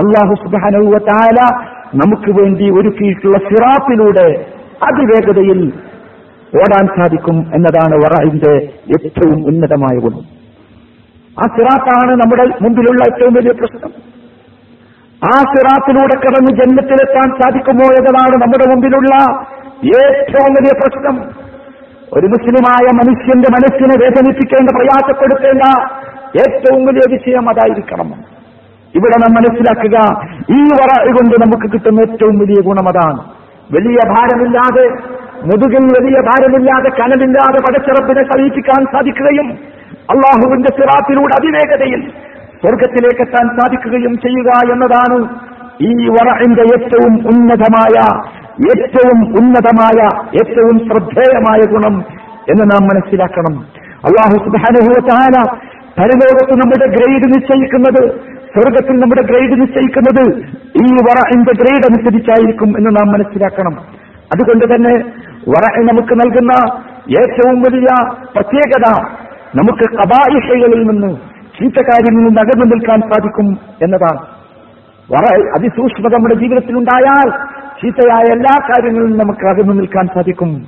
അള്ളാഹു സുബാനവുവ താല നമുക്ക് വേണ്ടി ഒരുക്കിയിട്ടുള്ള സിറാപ്പിലൂടെ അതിവേഗതയിൽ ഓടാൻ സാധിക്കും എന്നതാണ് വറായിന്റെ ഏറ്റവും ഉന്നതമായ ഗുണം. ആ സിറാത്താണ് നമ്മുടെ മുമ്പിലുള്ള ഏറ്റവും വലിയ പ്രശ്നം. ആ സിറാത്തിലൂടെ കടന്ന് ജന്മത്തിലെത്താൻ സാധിക്കുമോ എന്നതാണ് നമ്മുടെ മുമ്പിലുള്ള ഏറ്റവും വലിയ പ്രശ്നം. ഒരു മുസ്ലിമായ മനുഷ്യന്റെ മനസ്സിനെ വേദനിപ്പിക്കേണ്ട പ്രയാസപ്പെടുത്തേണ്ട ഏറ്റവും വലിയ വിഷയം അതായിരിക്കണം. ഇവിടെ നാം മനസ്സിലാക്കുക ഈ വറ കൊണ്ട് നമുക്ക് കിട്ടുന്ന ഏറ്റവും വലിയ ഗുണം അതാണ്. വലിയ ഭാരമില്ലാതെ മുതുകിൽ വലിയ ഭാരമില്ലാതെ കനലില്ലാതെ പടച്ചിറപ്പിനെ സമീപിക്കാൻ സാധിക്കുകയും അള്ളാഹുവിന്റെ സിറാത്തിലൂടെ അതിവേഗതയിൽ സ്വർഗത്തിലേക്ക് എത്താൻ സാധിക്കുകയും ചെയ്യുക എന്നതാണ് ഈ വറഹിന്റെ ഏറ്റവും ഉന്നതമായ ഏറ്റവും ഉന്നതമായ ഏറ്റവും ശ്രദ്ധേയമായ ഗുണം എന്ന് നാം മനസ്സിലാക്കണം. അള്ളാഹു സുബാനുഭവത്താല പരലോകത്ത് നമ്മുടെ ഗ്രേഡ് നിശ്ചയിക്കുന്നത് സ്വർഗത്തിൽ നമ്മുടെ ഗ്രേഡ് നിശ്ചയിക്കുന്നത് ഈ വറഹിന്റെ ഗ്രേഡ് അനുസരിച്ചായിരിക്കും എന്ന് നാം മനസ്സിലാക്കണം. അതുകൊണ്ട് തന്നെ വറ നമുക്ക് നൽകുന്ന ഏറ്റവും വലിയ പ്രത്യേകത നമുക്ക് കബായിഷകളിൽ നിന്ന് ചീത്തക്കാര്യങ്ങളിൽ നിന്ന് അകന്നു നിൽക്കാൻ സാധിക്കും എന്നതാണ്. വറ അതിസൂക്ഷ്മത നമ്മുടെ ജീവിതത്തിൽ ഉണ്ടായാൽ ചീത്തയായ എല്ലാ കാര്യങ്ങളിലും നമുക്ക് അകന്നു നിൽക്കാൻ സാധിക്കും.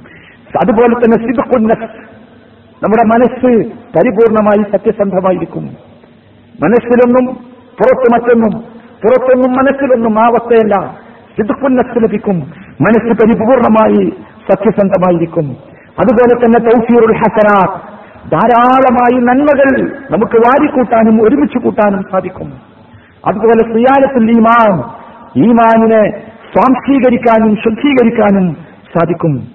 അതുപോലെ തന്നെ സിബക്കുന്നസ് നമ്മുടെ മനസ്സ് പരിപൂർണമായി സത്യസന്ധമായിരിക്കും. മനസ്സിലൊന്നും പുറത്ത് മറ്റൊന്നും പുറത്തൊന്നും മനസ്സിലൊന്നും ആവസ്ഥയല്ല. സിദ്ഖുന്നസ് ലഭിക്കും. മനസ്സ് പരിപൂർണമായി സത്യസന്ധമായിരിക്കും. അതുപോലെ തന്നെ തൗഫീറുൽ ഹസനാത്ത്. ധാരാളമായി നന്മകൾ നമുക്ക് വാരിക്കൂട്ടാനും ഒരുമിച്ച് കൂട്ടാനും സാധിക്കും. അതുപോലെ സിയാലത്തുൽ ഈമാൻ. ഈമാനിനെ സ്വാംശീകരിക്കാനും ശുദ്ധീകരിക്കാനും സാധിക്കും.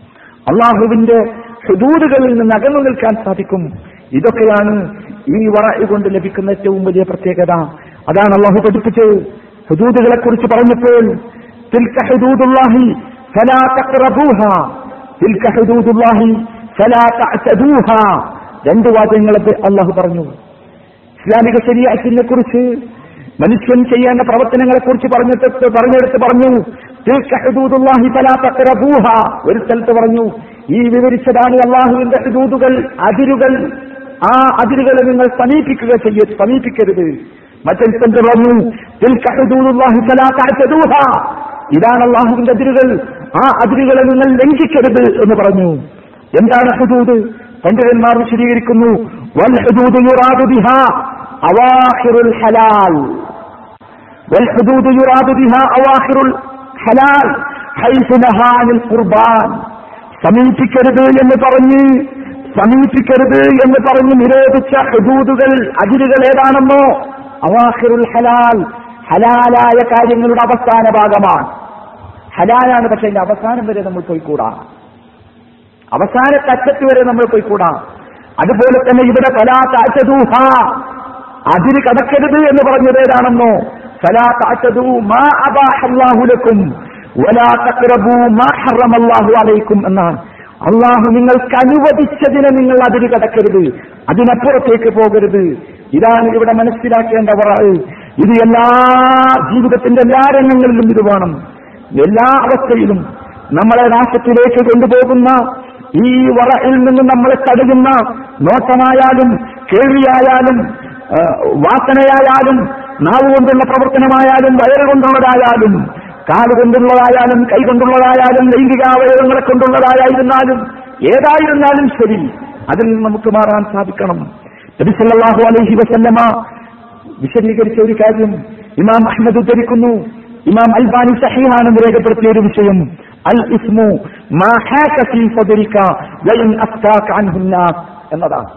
അള്ളാഹുവിന്റെ ഹുദൂദുകളിൽ നിന്ന് അകന്നു നിൽക്കാൻ സാധിക്കും. ഇതൊക്കെയാണ് ഈ വറ കൊണ്ട് ലഭിക്കുന്ന ഏറ്റവും വലിയ പ്രത്യേകത. അതാണ് അള്ളാഹു പഠിപ്പിച്ചത്. ഹുദൂദുകളെ കുറിച്ച് പറഞ്ഞപ്പോൾ രണ്ട് വാചകങ്ങളെ അള്ളാഹു പറഞ്ഞു. ഇസ്ലാമിക ശരിയാക്കിനെ കുറിച്ച് മനുഷ്യൻ ചെയ്യേണ്ട പ്രവർത്തനങ്ങളെ കുറിച്ച് പറഞ്ഞിട്ട് പറഞ്ഞെടുത്ത് പറഞ്ഞു. ഒരു സ്ഥലത്ത് പറഞ്ഞു. ഈ വിവരിച്ചതാണ് അള്ളാഹുവിന്റെ ഹുദൂദുകൾ അതിരുകൾ. ആ അതിരുകളെ നിങ്ങൾ സമീപിക്കുക ചെയ്യ സമീപിക്കരുത്. മറ്റൊരു സ്ഥലത്ത് പറഞ്ഞു ഇതാണ് അള്ളാഹുവിന്റെ അതിരുകൾ. ആ അതിരുകളെ നിങ്ങൾ ലംഘിക്കരുത് എന്ന് പറഞ്ഞു. എന്താണ് ഹുദൂദ്? പണ്ഡിതന്മാർ വിശദീകരിക്കുന്നു. വൽ ഹുദൂദ് യുറാദു ബിഹാ വൽ ഹുദൂദ് യുറാദു ബിഹാ ഖുർബാൻ. സമീപിക്കരുത് എന്ന് പറഞ്ഞ് സമീപിക്കരുത് എന്ന് പറഞ്ഞ് നിരോധിച്ച ഹുദൂദുകൾ അതിരുകൾ ഏതാണെന്നോ? അവാഹിറുൽ ഹലാൽ. ഹലാലായ കാര്യങ്ങളുടെ അവസാന ഭാഗമാണ്. ഹലാലാണ് പക്ഷെ അതിന്റെ അവസാനം വരെ നമ്മൾ പോയിക്കൂടാ. അവസാനത്തെ അറ്റത്ത് വരെ നമ്മൾ പോയിക്കൂടാ. അതുപോലെ തന്നെ ഇവിടെ ഫലാത്തൂഹ അതിന് കടക്കരുത് എന്ന് പറഞ്ഞത് ഏതാണെന്നോ? ഫലാത്തൂ മാ അബാഹുലക്കും എന്നാണ്. അള്ളാഹു നിങ്ങൾക്ക് അനുവദിച്ചതിനെ നിങ്ങൾ അതിന് കടക്കരുത്. അതിനപ്പുറത്തേക്ക് പോകരുത്. ഇതാണ് ഇവിടെ മനസ്സിലാക്കേണ്ട ഇത് എല്ലാ ജീവിതത്തിന്റെ എല്ലാ രംഗങ്ങളിലും ഇത് വേണം. എല്ലാ അവസ്ഥയിലും നമ്മളെ നാശത്തിലേക്ക് കൊണ്ടുപോകുന്ന ഈ വറയിൽ നിന്ന് നമ്മളെ തടയുന്ന നോട്ടമായാലും കേൾവിയായാലും വാസനയായാലും നാവ് കൊണ്ടുള്ള പ്രവർത്തനമായാലും വയറ് കൊണ്ടുള്ളതായാലും കാൽ കൊണ്ടുള്ളതായാലും കൈ കൊണ്ടുള്ളതായാലും ലൈംഗികാവയവങ്ങളെ കൊണ്ടുള്ളതായിരുന്നാലും ഏതായിരുന്നാലും ശരി അതിൽ നിന്ന് നമുക്ക് മാറാൻ സാധിക്കണം. നബി സല്ലല്ലാഹു അലൈഹി വസല്ലമ വിശദീകരിച്ച ഒരു കാര്യം ഇമാം അഹമ്മദ് ഉദ്ധരിക്കുന്നു. ഇമാം അൽബാനി സഹീഹാണെന്ന് രേഖപ്പെടുത്തിയ ഒരു വിഷയം. അൽ ഇസ്മു എന്നതാണ്.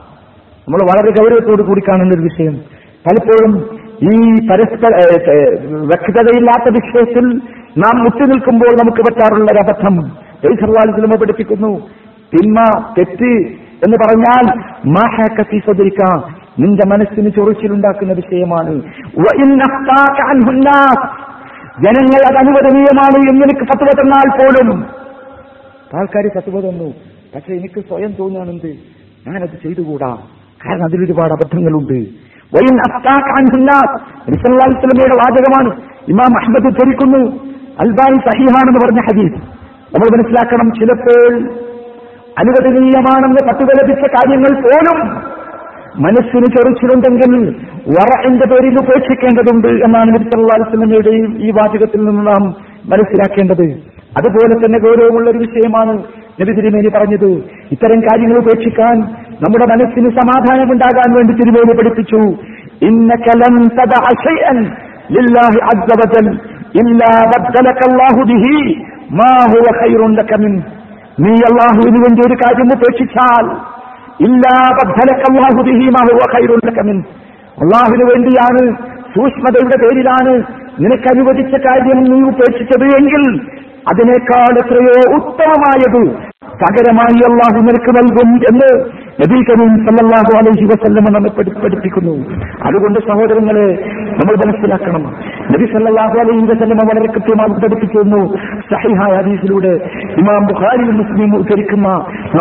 നമ്മൾ വളരെ ഗൗരവത്തോട് കൂടി കാണുന്ന ഒരു വിഷയം. പലപ്പോഴും ഈ പരസ്പര വ്യക്തതയില്ലാത്ത വിഷയത്തിൽ നാം മുട്ടുനിൽക്കുമ്പോൾ നമുക്ക് പറ്റാറുള്ള ഒരു അബദ്ധം. ജയ്സർവാലിസ്ലമ പഠിപ്പിക്കുന്നു. തിന്മ തെറ്റ് എന്ന് പറഞ്ഞാൽ മാഹാക്കത്തി നിന്റെ മനസ്സിന് ചൊറിച്ചിലുണ്ടാക്കുന്ന വിഷയമാണ്. ജനങ്ങൾ അത് അനുവദനീയമാണ് എന്ന് എനിക്ക് ഫത്വ പോലും. ആൾക്കാർ ഫത്വ തന്നു. പക്ഷെ എനിക്ക് സ്വയം തോന്നുകയാണെന്ത്? ഞാനത് ചെയ്തുകൂടാ. കാരണം അതിലൊരുപാട് അബദ്ധങ്ങളുണ്ട്. വാചകമാണ്. ഇമാം അഹമ്മദ് ധരിക്കുന്നു അൽബാനി സഹിഹാണെന്ന് പറഞ്ഞ ഹദീസ്. നമ്മൾ മനസ്സിലാക്കണം ചിലപ്പോൾ അനുവദനീയമാണെന്ന് പത്തുക ലഭിച്ച കാര്യങ്ങൾ പോലും മനസ്സിന് ചെറിച്ചിട്ടുണ്ടെങ്കിൽ വറന്റെ പേരിൽ ഉപേക്ഷിക്കേണ്ടതുണ്ട് എന്നാണ് നബിസല്ലാസ്ലമിയുടെയും ഈ വാചകത്തിൽ നിന്ന് നാം മനസ്സിലാക്കേണ്ടത്. അതുപോലെ തന്നെ ഗൗരവമുള്ള ഒരു വിഷയമാണ് നബി തിരുമേനി പറഞ്ഞത്. ഇത്തരം കാര്യങ്ങൾ ഉപേക്ഷിക്കാൻ നമ്മുടെ മനസ്സിന് സമാധാനമുണ്ടാകാൻ വേണ്ടി തിരുമേനി പഠിപ്പിച്ചു. ഇന്നകലം തദ അശൈഅൻ ലില്ലാഹി ഇല്ലാ അല്ലാഹു ബിഹി മാ ഹുവ ലക മിൻ. നീ അല്ലാഹുവിന് വേണ്ടി ഒരു കാര്യം ഉപേക്ഷിച്ചാൽ ഇല്ലാ ബദ്ധലക്കല്ലാഹുദിഹി അല്ലാഹു ബിഹി മാ ഹുവ ലക മിൻ. അള്ളാഹുവിന് വേണ്ടിയാണ് സൂക്ഷ്മതയുടെ പേരിലാണ് നിനക്ക് അനുവദിച്ച കാര്യം നീ ഉപേക്ഷിച്ചത് എങ്കിൽ അതിനേക്കാൾ എത്രയോ ഉത്തമമായത് പകരമായി അള്ളാഹു നിനക്ക് നൽകും എന്ന് നബീ കരീം സല്ലല്ലാഹു അലൈഹി വസല്ലമ നമ്മെ പഠിപ്പിക്കുന്നു. അതുകൊണ്ട് സഹോദരങ്ങളെ നമ്മൾ മനസ്സിലാക്കണം. നബി സല്ലല്ലാഹു അലൈഹി വസല്ലമ വളരെ കൃത്യമായി പഠിപ്പിക്കുന്നു സഹിഹായ ഹദീസിലൂടെ ഇമാം ബുഖാരി മുസ്ലിം ഉദ്ധരിക്കുന്ന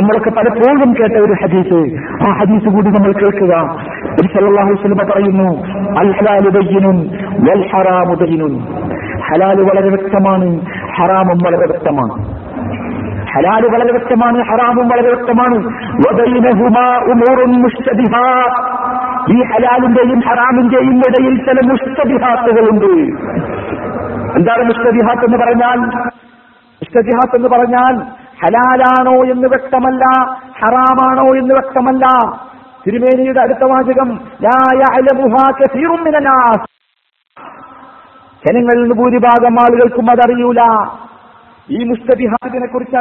നമ്മളൊക്കെ പലപ്പോഴും കേട്ട ഒരു ഹദീസ്. ആ ഹദീസ് കൂടി നമ്മൾ കേൾക്കുക. നബി സല്ലാഹു വസ്ലമ പറയുന്നു അൽ ഹലാലു ബയ്യിനുൻ. ഹലാൽ വളരെ വ്യക്തമാണ്. ഹറാമും വളരെ വ്യക്തമാണ്. ഹലാൽ വളരെ വ്യക്തമാണ് ഹറാമും വളരെ വ്യക്തമാണ്. വബൈനഹുമാ ഉമൂറുൻ മുഷ്തബിഹാത്ത്. ഈ ഹലാലിന്റെയും ഹറാമിന്റെയും ഇടയിൽ ചില മുസ്തബിഹാത്തുകളുണ്ട് എന്താണ് മുസ്തബിഹാത്ത് എന്ന് പറഞ്ഞാൽ? മുസ്തബിഹാത്ത് എന്ന് പറഞ്ഞാൽ ഹലാലാണോ എന്ന് വ്യക്തമല്ല ഹറാമാണോ എന്ന് വ്യക്തമല്ല. തിരുമേനിയുടെ അടുത്ത വാചകം ജനങ്ങളിൽ ഭൂരിഭാഗം ആളുകൾക്കും അതറിയൂല. ഈ മുസ്തബിഹാദിനെ കുറിച്ച്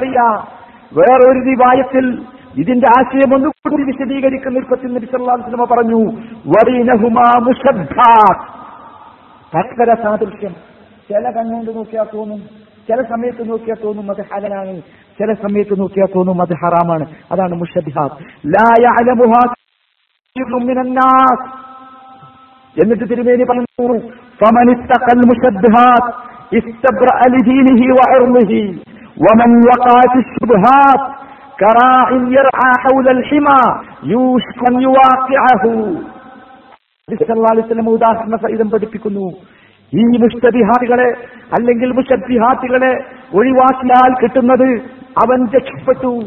വേറൊരു റിവായത്തിൽ ഇതിന്റെ ആശയം ഒന്നുകൂടി വിശദീകരിക്കുന്ന വസല്ലം പറഞ്ഞു പരസ്പര സാദൃശ്യം. ചില കണ്ണുകൊണ്ട് നോക്കിയാൽ തോന്നും ചില സമയത്ത് നോക്കിയാൽ തോന്നും അത് ഹലനാണ് ചില സമയത്ത് നോക്കിയാൽ തോന്നും അത് ഹറാമാണ്. അതാണ് മുഷബിഹാത്ത്. എന്നിട്ട് തിരുമേനി പറഞ്ഞു ഉദാഹരണ സഹിതം പഠിപ്പിക്കുന്നു. ഈ മുഷ്ടബിഹാദികളെ അല്ലെങ്കിൽ മുഷബിഹാദികളെ ഒഴിവാക്കിയാൽ കിട്ടുന്നത് അവൻ രക്ഷപ്പെട്ടു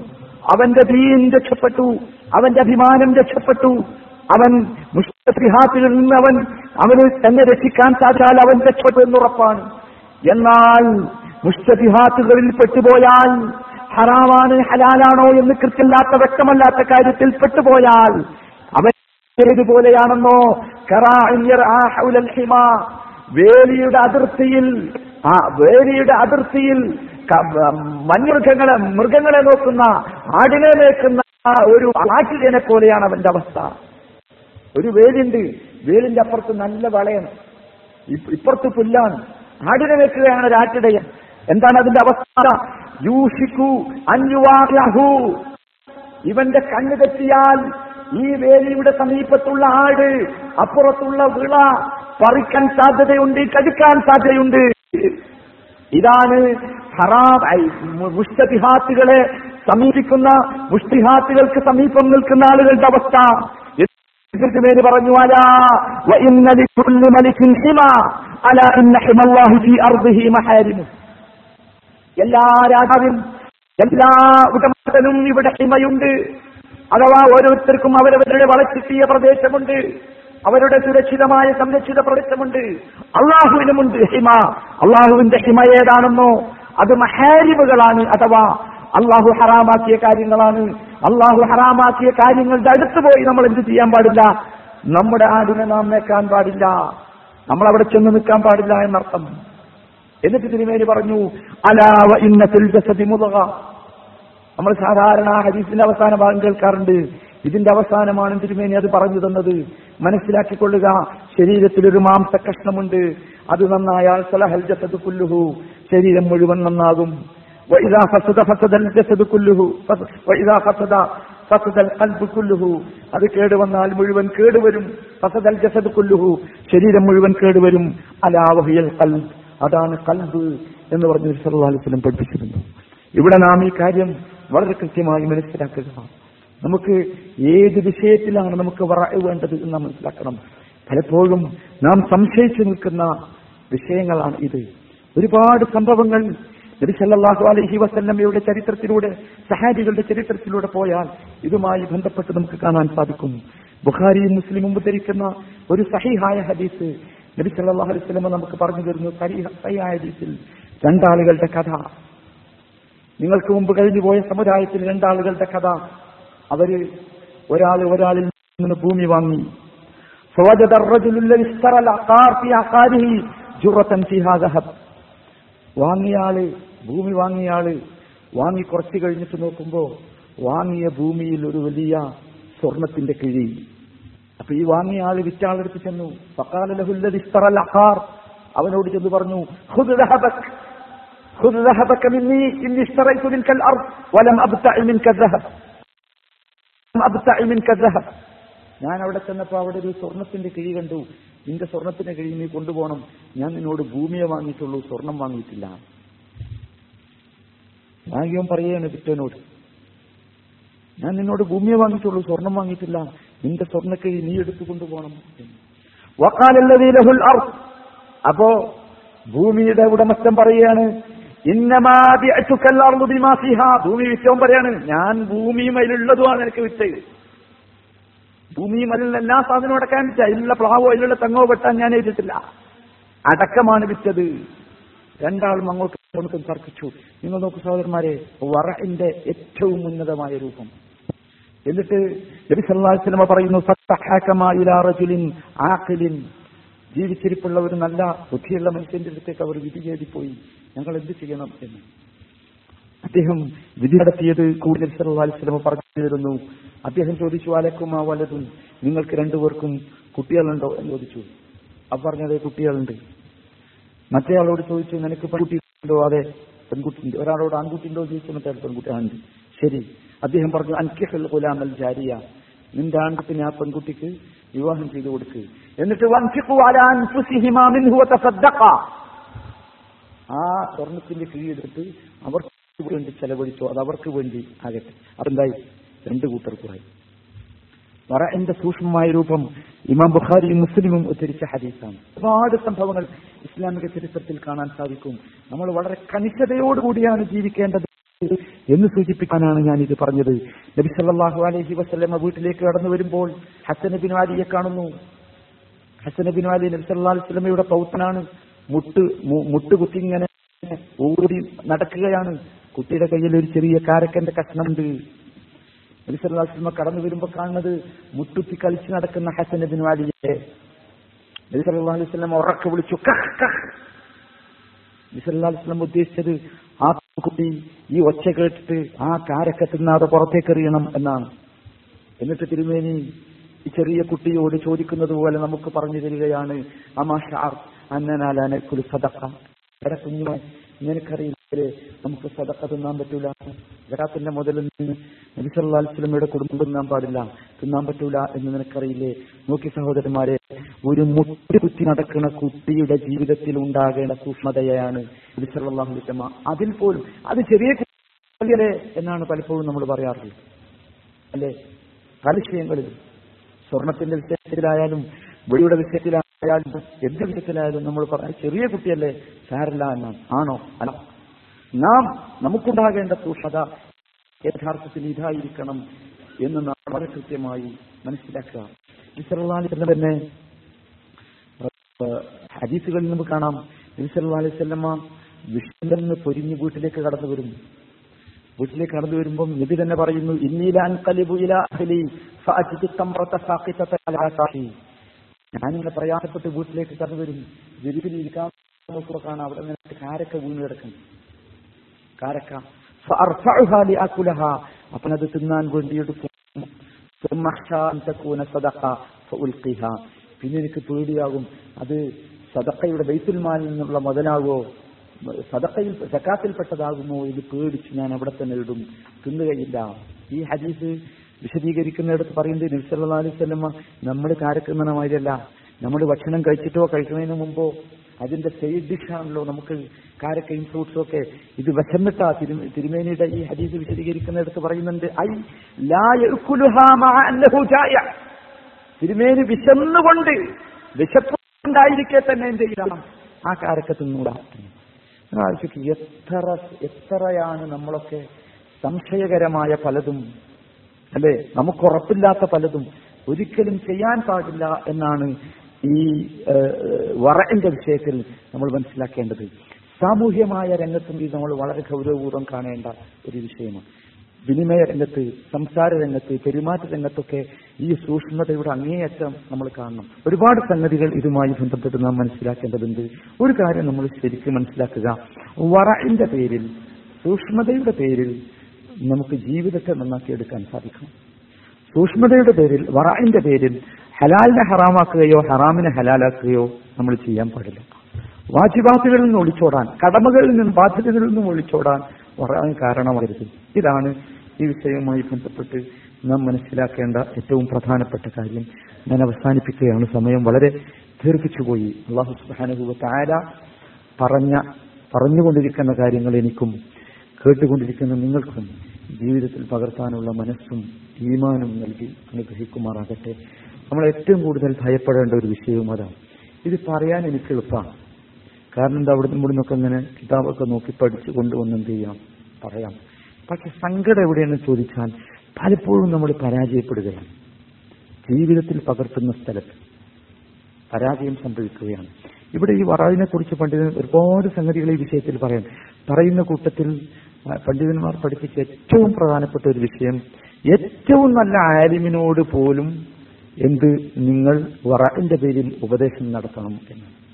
അവന്റെ ദീൻ രക്ഷപ്പെട്ടു അവന്റെ അഭിമാനം രക്ഷപ്പെട്ടു അവൻ മുഷ്ടിഹാത്തിൽ നിന്ന് അവൻ അവന് തന്നെ രക്ഷിക്കാൻ സാധിച്ചാൽ അവൻ രക്ഷപ്പെട്ടു എന്നുറപ്പാണ് എന്നാൽ മുഷ്ടിഹാത്തുകളിൽ പെട്ടുപോയാൽ ഹറാമാണ് ഹലാലാണോ എന്ന് കൃത്യമില്ലാത്ത വ്യക്തമല്ലാത്ത കാര്യത്തിൽ പെട്ടുപോയാൽ അവൻ ഏതുപോലെയാണെന്നോ വേലിയുടെ അതിർത്തിയിൽ ആ വേലിയുടെ അതിർത്തിയിൽ വന്യമൃഗങ്ങളെ മൃഗങ്ങളെ നോക്കുന്ന ആടിനെ നോക്കുന്ന ഒരു ആട്ടിനെ പോലെയാണ് അവന്റെ അവസ്ഥ. ഒരു വേലുണ്ട്. വേലിന്റെ അപ്പുറത്ത് നല്ല വളയാണ് ഇപ്പുറത്ത് പുല്ലാണ് ആടിനെ വെക്കുകയാണ് ഒരാട്ടിടയൻ എന്താണ് അതിന്റെ അവസ്ഥ? യൂഷിക്കു ഇവന്റെ കണ്ണു തെറ്റിയാൽ ഈ വേലിയുടെ സമീപത്തുള്ള ആട് അപ്പുറത്തുള്ള വിള പറിക്കാൻ സാധ്യതയുണ്ട് കടുക്കാൻ സാധ്യതയുണ്ട്. ഇതാണ് ഹറാം സമീപിക്കുന്ന മുഷ്ടിഹാത്തുകൾക്ക് സമീപം നിൽക്കുന്ന ആളുകളുടെ അവസ്ഥ. ഇതിന്റെ പേര് പറഞ്ഞു എല്ലാ രാജാവിനും എല്ലാ ഉടമസ്ഥനും ഇവിടെ ഹിമയുണ്ട്. അഥവാ ഓരോരുത്തർക്കും അവരവരുടെ വളച്ചിട്ടിയ പ്രദേശമുണ്ട്. അവരുടെ സുരക്ഷിതമായ സംരക്ഷിത പ്രദേശമുണ്ട്. അള്ളാഹുവിനുമുണ്ട് ഹിമ. അള്ളാഹുവിന്റെ ഹിമ ഏതാണെന്നോ അത് മഹാരിമുകളാണ് അഥവാ അള്ളാഹു ഹറാമാക്കിയ കാര്യങ്ങളാണ്. അള്ളാഹു ഹറാമാക്കിയ കാര്യങ്ങളുടെ അടുത്ത് പോയി നമ്മൾ എന്ത് ചെയ്യാൻ പാടില്ല? നമ്മുടെ ആടിനെ നാം നേക്കാൻ പാടില്ല. നമ്മൾ അവിടെ ചെന്ന് നിൽക്കാൻ പാടില്ല എന്നർത്ഥം. എന്നിട്ട് തിരുമേനി പറഞ്ഞു അലാവ ഇന്നത്തിൽ മുതക നമ്മൾ സാധാരണ ഹരീസിന്റെ അവസാന ഭാഗം കേൾക്കാറുണ്ട്. ഇതിന്റെ അവസാനമാണ് തിരുമേനി അത് പറഞ്ഞു തന്നത്. മനസ്സിലാക്കിക്കൊള്ളുക ശരീരത്തിൽ ഒരു മാംസ കഷ്ണമുണ്ട്. അത് നന്നായാൽ സലഹൽ ജസദ് കുല്ലുഹു. ശരീരം മുഴുവൻ നന്നാകും. وإذا فسد فسد الجسد كله فس- وإذا فسد فسد القلب كله അത് കേടുവന്നാൽ മുഴുവൻ കേടുവരും ഫസദൽ ജസദ് കുല്ലുഹു ശരീരം മുഴുവൻ കേടുവരും അലാവഹിയൽ കൽബ് അതാണ് കൽബ് എന്ന് പറഞ്ഞ് സല്ലല്ലാഹു അലൈഹി വസല്ലം പഠിപ്പിച്ചിരുന്നു ഇവിടെ നാം ഈ കാര്യം വളരെ കൃത്യമായി മനസ്സിലാക്കുക നമുക്ക് ഏത് വിഷയത്തിലാണ് നമുക്ക് വറ വേണ്ടത് എന്ന് നാം മനസ്സിലാക്കണം പലപ്പോഴും നാം സംശയിച്ചു നിൽക്കുന്ന വിഷയങ്ങളാണ് ഇത് ഒരുപാട് സംഭവങ്ങൾ നബിസല്ലാഹു അലഹി വസല്ലമ്മയുടെ ചരിത്രത്തിലൂടെ സഹാബികളുടെ ചരിത്രത്തിലൂടെ പോയാൽ ഇതുമായി ബന്ധപ്പെട്ട് നമുക്ക് കാണാൻ സാധിക്കും. ബുഖാരിയും മുസ്ലിമും ഉദ്ധരിക്കുന്ന ഒരു സഹിഹായ ഹദീസ് നബി സല്ലാഹു അലൈഹി സ്വലമ നമുക്ക് പറഞ്ഞു തരുന്നു. സഹിഹായ ഹദീസിൽ രണ്ടാളുകളുടെ കഥ. നിങ്ങൾക്ക് മുമ്പ് കഴിഞ്ഞു പോയ സമുദായത്തിൽ രണ്ടാളുകളുടെ കഥ. അവർ ഒരാൾ ഒരാളിൽ നിന്ന് ഭൂമി വാങ്ങി. വാങ്ങിയ ആൾ ഭൂമി വാങ്ങിയ ആൾ വാങ്ങി കുറച്ച് കഴിഞ്ഞിട്ട് നോക്കുമ്പോൾ വാങ്ങിയ ഭൂമിയിൽ ഒരു വലിയ സ്വർണത്തിന്റെ കിഴി. അപ്പൊ ഈ വാങ്ങിയ ആൾ വിറ്റാളെടുത്ത് ചെന്നു. അഹാർ അവനോട് ചെന്ന് പറഞ്ഞു ഞാൻ അവിടെ ചെന്നപ്പോ അവിടെ ഒരു സ്വർണത്തിന്റെ കിഴി കണ്ടു. നിന്റെ സ്വർണത്തിന്റെ കിഴി നീ കൊണ്ടുപോകണം. ഞാൻ നിന്നോട് ഭൂമിയെ വാങ്ങിയിട്ടുള്ളൂ സ്വർണം വാങ്ങിയിട്ടില്ല. വാങ്ങിയവൻ പറയുകയാണ് പിറ്റേനോട് ഞാൻ നിന്നോട് ഭൂമിയെ വാങ്ങിയിട്ടുള്ളൂ സ്വർണം വാങ്ങിയിട്ടില്ല. നിന്റെ സ്വർണക്കൈ നീ എടുത്തു കൊണ്ടുപോകണം വക്കാലല്ലതീ ലഹുൽ അർദ്. അപ്പോ ഭൂമിയുടെ ഉടമസ്ഥൻ പറയുകയാണ് ഭൂമി വിറ്റവും പറയാണ് ഞാൻ ഭൂമിയും അതിലുള്ളതുമാണ് എനിക്ക് വിറ്റത്. ഭൂമിയും അതിലുള്ള എല്ലാ സാധനവും അടക്കാൻ വിറ്റ. അതിലുള്ള പ്ലാവോ അതിലുള്ള തെങ്ങോ വെട്ടാൻ ഞാൻ എഴുതിട്ടില്ല അടക്കമാണ് വിറ്റത്. രണ്ടാളും അങ്ങോട്ടും ഇങ്ങോട്ടും തർക്കിച്ചു നിങ്ങൾ നോക്കൂ സഹോദരന്മാരെ വറഇന്റെ ഏറ്റവും ഉന്നതമായ രൂപം. എന്നിട്ട് നബി സല്ലല്ലാഹു അലൈഹി വസല്ലം പറയുന്നു ഫത്തഹകമാ ഇലാ ആഖിലിൻ. ജീവിച്ചിരിപ്പുള്ള ഒരു നല്ല ബുദ്ധിയുള്ള മനുഷ്യന്റെ അടുത്തേക്ക് അവർ വിധി തേടിപ്പോയി ഞങ്ങൾ എന്ത് ചെയ്യണം എന്ന്. അദ്ദേഹം വിധി നടത്തിയത് കൂടുതൽ സർവാലിസ്ലമ പറഞ്ഞു തരുന്നു. അദ്ദേഹം ചോദിച്ചു അലക്കുമാ വലതും നിങ്ങൾക്ക് രണ്ടുപേർക്കും കുട്ടികളുണ്ടോ എന്ന് ചോദിച്ചു. അപ്പൊ പറഞ്ഞത് കുട്ടികളുണ്ട്. മറ്റേ ആളോട് ചോദിച്ചു നിനക്ക് പെൺകുട്ടിയുണ്ടോ അതെ. പെൺകുട്ടിയുണ്ട്. ഒരാളോട് ആൺകുട്ടിയുണ്ടോ ചോദിച്ചു മറ്റേ പെൺകുട്ടി പെൺകുട്ടിയുണ്ട് ശരി. അദ്ദേഹം പറഞ്ഞു അൻകിഹൽ ഗുലാമൽ ജാരിയ. നിന്റെ ആൺകുട്ടിനെ ആ പെൺകുട്ടിക്ക് വിവാഹം ചെയ്തു കൊടുക്ക്. എന്നിട്ട് ആ സ്വർണത്തിന്റെ കീഴെടുത്ത് അവർക്ക് വേണ്ടി ചെലവഴിച്ചോ അത് അവർക്ക് വേണ്ടി ആകട്ടെ. അതെന്തായി രണ്ടു കൂട്ടർക്കുമായി വറന്റെ സൂക്ഷ്മമായ രൂപം ഇമാം ബുഖാരിയും മുസ്ലിമും ഉദ്ധരിച്ച ഹദീസാണ്. ഒരുപാട് സംഭവങ്ങൾ ഇസ്ലാമിക ചരിത്രത്തിൽ കാണാൻ സാധിക്കും. നമ്മൾ വളരെ കണിശതയോടുകൂടിയാണ് ജീവിക്കേണ്ടത് എന്ന് സൂചിപ്പിക്കാനാണ് ഞാൻ ഇത് പറഞ്ഞത്. നബി സല്ലാഹു അലൈഹി വസ്ലമ വീട്ടിലേക്ക് കടന്നു വരുമ്പോൾ ഹസൻ ബിൻ വാലിയെ കാണുന്നു. ഹസൻ ബിൻ വാലി നബി സല്ലാ അലൈഹി പൗത്തനാണ് പൗത്രനാണ്. മുട്ട് കുത്തി ഇങ്ങനെ ഊടി നടക്കുകയാണ്. കുട്ടിയുടെ കയ്യിൽ ഒരു ചെറിയ കാരക്കന്റെ കഷ്ണമുണ്ട്. നബി സല്ലല്ലാഹു അലൈഹി വസല്ലമ കടന്നു വരുമ്പോൾ കാണുന്നത് മുട്ടുത്തി കളിച്ച് നടക്കുന്ന ഹസൻ ബിൻ വാലിയെ നബി അലൈഹി വസല്ലം ഉറക്കെ വിളിച്ചു കഹ് കഹ്. ഉദ്ദേശിച്ചത് ആ കുട്ടി ഈ ഒച്ച കേട്ടിട്ട് ആ കാരൊക്കെ തിന്നാതെ പുറത്തേക്ക് എറിയണം എന്നാണ്. എന്നിട്ട് തിരുമേനി ഈ ചെറിയ കുട്ടിയോട് ചോദിക്കുന്നത് പോലെ നമുക്ക് പറഞ്ഞു തരികയാണ് അമാഷാർ അന്നനാലാനക്കുൽ സദക്ക എടാ നിനക്കറിയില്ലേ നമുക്ക് സദക്ക തിന്നാൻ പറ്റൂല. ജറാത്തിന്റെ മുതലിൽ നിന്ന് നബി സല്ലല്ലാഹു അലൈഹി വസല്ലമയുടെ കുടുംബം തിന്നാൻ പാടില്ല. തിന്നാൻ പറ്റൂല എന്ന് നിനക്കറിയില്ലേ? നോക്കി സഹോദരന്മാരെ ഒരു മുട്ടി കുത്തി നടക്കുന്ന കുട്ടിയുടെ ജീവിതത്തിൽ ഉണ്ടാകേണ്ട സൂക്ഷ്മതയാണ് നബി സല്ലല്ലാഹു അതിൽ പോലും അത് ചെറിയ കുട്ടികളെ എന്നാണ് പലപ്പോഴും നമ്മൾ പറയാറുള്ളത്. അല്ലെ? പല വിഷയങ്ങളിലും സ്വർണത്തിന്റെ വിഷയത്തിലായാലും വെളിയുടെ വിഷയത്തിലായാലും എന്ത് വിഷയത്തിലായാലും നമ്മൾ പറയാം ചെറിയ കുട്ടിയല്ലേ? സാരല്ല എന്നാണ്. ആണോ? അല്ല. നാം നമുക്കുണ്ടാകേണ്ട സൂക്ഷ്മത യഥാർത്ഥത്തിൽ ഇതായിരിക്കണം എന്ന് നാം വളരെ കൃത്യമായി മനസ്സിലാക്കുക. വിസർവാലി തന്നെ ഹദീസുകളിൽ നമുക്ക് കാണാം. നബിസല്ലാ അലൈവല്ലമ്മ വിഷ്ണുവിൽ നിന്ന് പൊരിഞ്ഞ് വീട്ടിലേക്ക് കടന്നു വരും. വീട്ടിലേക്ക് കടന്നു വരുമ്പം നബി തന്നെ പറയുന്നു ഞാനിങ്ങനെ പ്രയാസപ്പെട്ട് വീട്ടിലേക്ക് കടന്നു വരും. വിരിവിൽ ഇരിക്കാൻ നോക്കുമ്പോൾ കാണാം. അവിടെ നിന്ന് കാരൊക്കെ വീണ് കിടക്കുന്നു കാരക്ക. അപ്പൻ അത് തിന്നാൻ വേണ്ടി എടുക്കും. പിന്നെ എനിക്ക് പേടിയാകും. അത് സദക്കയുടെ ബൈത്തുൽമാലിൽ നിന്നുള്ള മുതലാകോ സദക്കയിൽ സക്കാത്തിൽപ്പെട്ടതാകുമോ? ഇത് പേടിച്ച് ഞാൻ അവിടെ തന്നെ ഇടും. തിന്നു കഴിയില്ല ഈ ഹദീസ് വിശദീകരിക്കുന്നിടത്ത് പറയുന്നത് അലൈഹി അലൈവല്ലമ്മ നമ്മൾ കാരക്കുന്നമാതിരിയല്ല നമ്മൾ ഭക്ഷണം കഴിച്ചിട്ടോ കഴിക്കുന്നതിന് മുമ്പോ അതിന്റെ സൈഡ് ഡിഷാണല്ലോ നമുക്ക് കാരക്കയും ഫ്രൂട്ട്സും ഒക്കെ. ഇത് വിശന്നിട്ടാ തിരു- തിരുമേനിയുടെ ഈ ഹദീസ് വിശദീകരിക്കുന്നിടത്ത് പറയുന്നുണ്ട്. ഐ ലായ തിരുമേനി വിശന്നുകൊണ്ട് വിശപ്പുണ്ടായിരിക്കെ തന്നെ എന്ത് ചെയ്യണം? ആ കാരക്ക തിന്നൂടാ. ആലോചിക്ക് എത്ര എത്രയാണ് നമ്മളൊക്കെ സംശയകരമായ പലതും. അല്ലെ? നമുക്ക് ഉറപ്പില്ലാത്ത പലതും. ഒരിക്കലും ചെയ്യാൻ പാടില്ല എന്നാണ് ഈ വറന്റെ വിഷയത്തിൽ നമ്മൾ മനസ്സിലാക്കേണ്ടത് സാമൂഹ്യമായ രംഗത്തും ഇത് നമ്മൾ വളരെ ഗൗരവപൂർവം കാണേണ്ട ഒരു വിഷയമാണ്. വിനിമയ രംഗത്ത് സംസാര രംഗത്ത് പെരുമാറ്റ രംഗത്തൊക്കെ ഈ സൂക്ഷ്മതയുടെ അങ്ങേയറ്റം നമ്മൾ കാണണം. ഒരുപാട് സംഗതികൾ ഇതുമായി ബന്ധപ്പെട്ട് നാം മനസ്സിലാക്കേണ്ടതുണ്ട്. ഒരു കാര്യം നമ്മൾ ശരിക്കും മനസ്സിലാക്കുക. വറന്റെ പേരിൽ സൂക്ഷ്മതയുടെ പേരിൽ നമുക്ക് ജീവിതത്തെ നന്നാക്കിയെടുക്കാൻ സാധിക്കും സൂക്ഷ്മതയുടെ പേരിൽ വറന്റെ പേരിൽ ഹലാലിനെ ഹറാമാക്കുകയോ ഹറാമിനെ ഹലാലാക്കുകയോ നമ്മൾ ചെയ്യാൻ പാടില്ല. വാജിബാത്തുകളിൽ നിന്ന് ഒളിച്ചോടാൻ കടമകളിൽ നിന്നും ബാധ്യതകളിൽ നിന്നും ഒളിച്ചോടാൻ വരാൻ കാരണമാകരുത്. ഇതാണ് ഈ വിഷയവുമായി ബന്ധപ്പെട്ട് നാം മനസ്സിലാക്കേണ്ട ഏറ്റവും പ്രധാനപ്പെട്ട കാര്യം. ഞാൻ അവസാനിപ്പിക്കുകയാണ്. സമയം വളരെ ദീർഘിച്ചുപോയി. അള്ളാഹു സുബാനുഭവ താര പറഞ്ഞ പറഞ്ഞുകൊണ്ടിരിക്കുന്ന കാര്യങ്ങൾ എനിക്കും കേട്ടുകൊണ്ടിരിക്കുന്ന നിങ്ങൾക്കും ജീവിതത്തിൽ പകർത്താനുള്ള മനസ്സും ഈമാനും നൽകി അനുഗ്രഹിക്കുമാറാകട്ടെ. നമ്മൾ ഏറ്റവും കൂടുതൽ ഭയപ്പെടേണ്ട ഒരു വിഷയവും അതാണ്. ഇത് പറയാൻ എനിക്ക് എളുപ്പമാണ്. കാരണം എന്താ അവിടുന്ന് ഇവിടെ നിന്നൊക്കെ ഇങ്ങനെ കിതാബൊക്കെ നോക്കി പഠിച്ചു കൊണ്ടുവന്ന് എന്ത് ചെയ്യാം പറയാം. പക്ഷെ സങ്കടം എവിടെയെന്ന് ചോദിച്ചാൽ പലപ്പോഴും നമ്മൾ പരാജയപ്പെടുകയാണ്. ജീവിതത്തിൽ പകർത്തുന്ന സ്ഥലത്ത് പരാജയം സംഭവിക്കുകയാണ്. ഇവിടെ ഈ വറാവിനെ കുറിച്ച് പണ്ഡിതൻ ഒരുപാട് സംഗതികൾ ഈ വിഷയത്തിൽ പറയാൻ. പറയുന്ന കൂട്ടത്തിൽ പണ്ഡിതന്മാർ പഠിപ്പിച്ച ഏറ്റവും പ്രധാനപ്പെട്ട ഒരു വിഷയം ഏറ്റവും നല്ല ആലിമിനോട് പോലും എന്ത് നിങ്ങൾ വറാന്റെ പേരിൽ ഉപദേശം നടത്തണം എന്നാണ്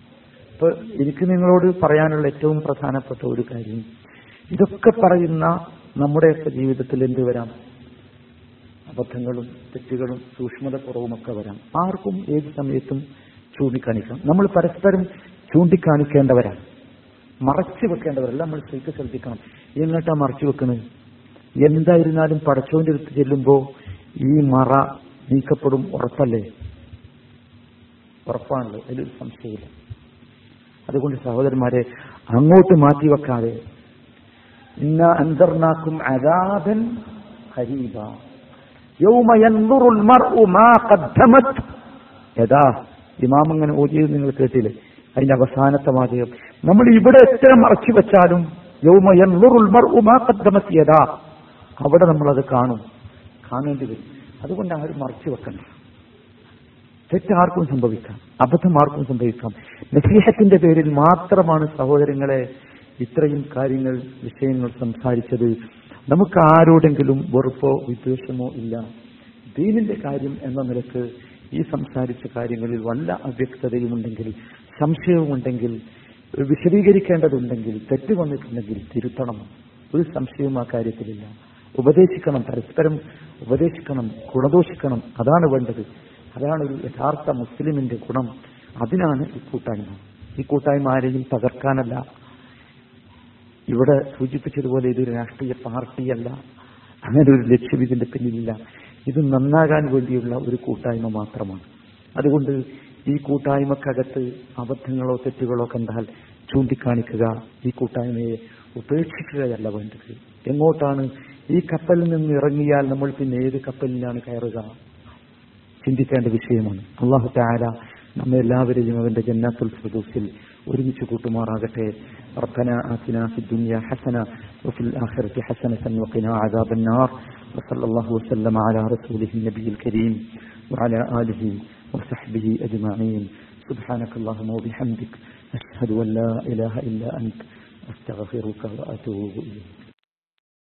അപ്പൊ എനിക്ക് നിങ്ങളോട് പറയാനുള്ള ഏറ്റവും പ്രധാനപ്പെട്ട ഒരു കാര്യം ഇതൊക്കെ പറയുന്ന നമ്മുടെയൊക്കെ ജീവിതത്തിൽ എന്ത് വരാം? അബദ്ധങ്ങളും തെറ്റുകളും സൂക്ഷ്മത കുറവുമൊക്കെ വരാം. ആർക്കും ഏത് സമയത്തും ചൂണ്ടിക്കാണിക്കാം. നമ്മൾ പരസ്പരം ചൂണ്ടിക്കാണിക്കേണ്ടവരാണ്. മറച്ചു വെക്കേണ്ടവരല്ല നമ്മൾ ശരിക്കും ശ്രദ്ധിക്കണം. എങ്ങോട്ടാ മറച്ചു വെക്കുന്നത് എന്തായിരുന്നാലും പടച്ചോന്റെ അടുത്ത് ചെല്ലുമ്പോ ഈ മറ നീക്കപ്പെടും ഉറപ്പല്ലേ? ഉറപ്പാണല്ലോ അതിലൊരു സംശയമില്ല. അതുകൊണ്ട് സഹോദരന്മാരെ അങ്ങോട്ട് മാറ്റി വെക്കാതെ. ഇന്ന അന്തർനാക്കും അഗാധൻ ഹരീബ യൗമ യൻദുറുൽ മർഉ മാ ഖദ്ദമത്. നിങ്ങൾ കേട്ടില്ലേ? അതിന്റെ അവസാനത്തെ വാചകം. നമ്മൾ ഇവിടെ എത്ര മറച്ചു വെച്ചാലും യൗമ യൻദുറുൽ മർഉ മാ ഖദ്ദമത് അവിടെ നമ്മളത് കാണും. കാണേണ്ടി വരും. അതുകൊണ്ട് ആരും മറച്ചു വെക്കണ്ട. തെറ്റാർക്കും സംഭവിക്കാം. അബദ്ധം ആർക്കും സംഭവിക്കാം. നസീഹത്തിന്റെ പേരിൽ മാത്രമാണ് സഹോദരങ്ങളെ ഇത്രയും കാര്യങ്ങൾ വിഷയങ്ങൾ സംസാരിച്ചത്. നമുക്ക് ആരോടെങ്കിലും വെറുപ്പോ വിദ്വേഷമോ ഇല്ല. ദീനിന്റെ കാര്യം എന്ന നിലയ്ക്ക് ഈ സംസാരിച്ച കാര്യങ്ങളിൽ വല്ല അവ്യക്തതയും ഉണ്ടെങ്കിൽ സംശയവുമുണ്ടെങ്കിൽ വിശദീകരിക്കേണ്ടതുണ്ടെങ്കിൽ തെറ്റ് വന്നിട്ടുണ്ടെങ്കിൽ തിരുത്തണം. ഒരു സംശയവും ആ കാര്യത്തിലില്ല. ഉപദേശിക്കണം പരസ്പരം ഉപദേശിക്കണം ഗുണദോഷിക്കണം. അതാണ് വേണ്ടത്. അതാണ് ഒരു യഥാർത്ഥ മുസ്ലിമിന്റെ ഗുണം. അതിനാണ് ഈ കൂട്ടായ്മ. ഈ കൂട്ടായ്മ ആരെയും തകർക്കാനല്ല. ഇവിടെ സൂചിപ്പിച്ചതുപോലെ ഇതൊരു രാഷ്ട്രീയ പാർട്ടിയല്ല. അങ്ങനെ ഒരു ലക്ഷ്യം ഇതിന്റെ പിന്നിലില്ല. ഇത് നന്നാകാൻ വേണ്ടിയുള്ള ഒരു കൂട്ടായ്മ മാത്രമാണ്. അതുകൊണ്ട് ഈ കൂട്ടായ്മക്കകത്ത് അബദ്ധങ്ങളോ തെറ്റുകളോ കണ്ടാൽ ചൂണ്ടിക്കാണിക്കുക. ഈ കൂട്ടായ്മയെ ഉപേക്ഷിക്കുകയല്ല വേണ്ടത്. എങ്ങോട്ടാണ് ഈ കപ്പലിൽ നിന്ന് ഇറങ്ങിയാൽ നമ്മൾ പിന്നെ ഏത് കപ്പലിലാണ് കയറുക ചിന്തിക്കേണ്ട വിഷയമാണ് അള്ളാഹു താര നമ്മെ എല്ലാവരെയും അവന്റെ ജന്നാത്തുൽ ഫിർദൗസിൽ ഒരുമിച്ച് കൂട്ടുമാറാകട്ടെ ربنا آتنا في الدنيا حسنة وفي الآخرة حسنة وقنا عذاب النار وصلى الله وسلم على رسوله النبي الكريم وعلى آله وصحبه أجمعين سبحانك اللهم وبحمدك أشهد أن لا إله إلا أنت أستغفرك وأتوب إليك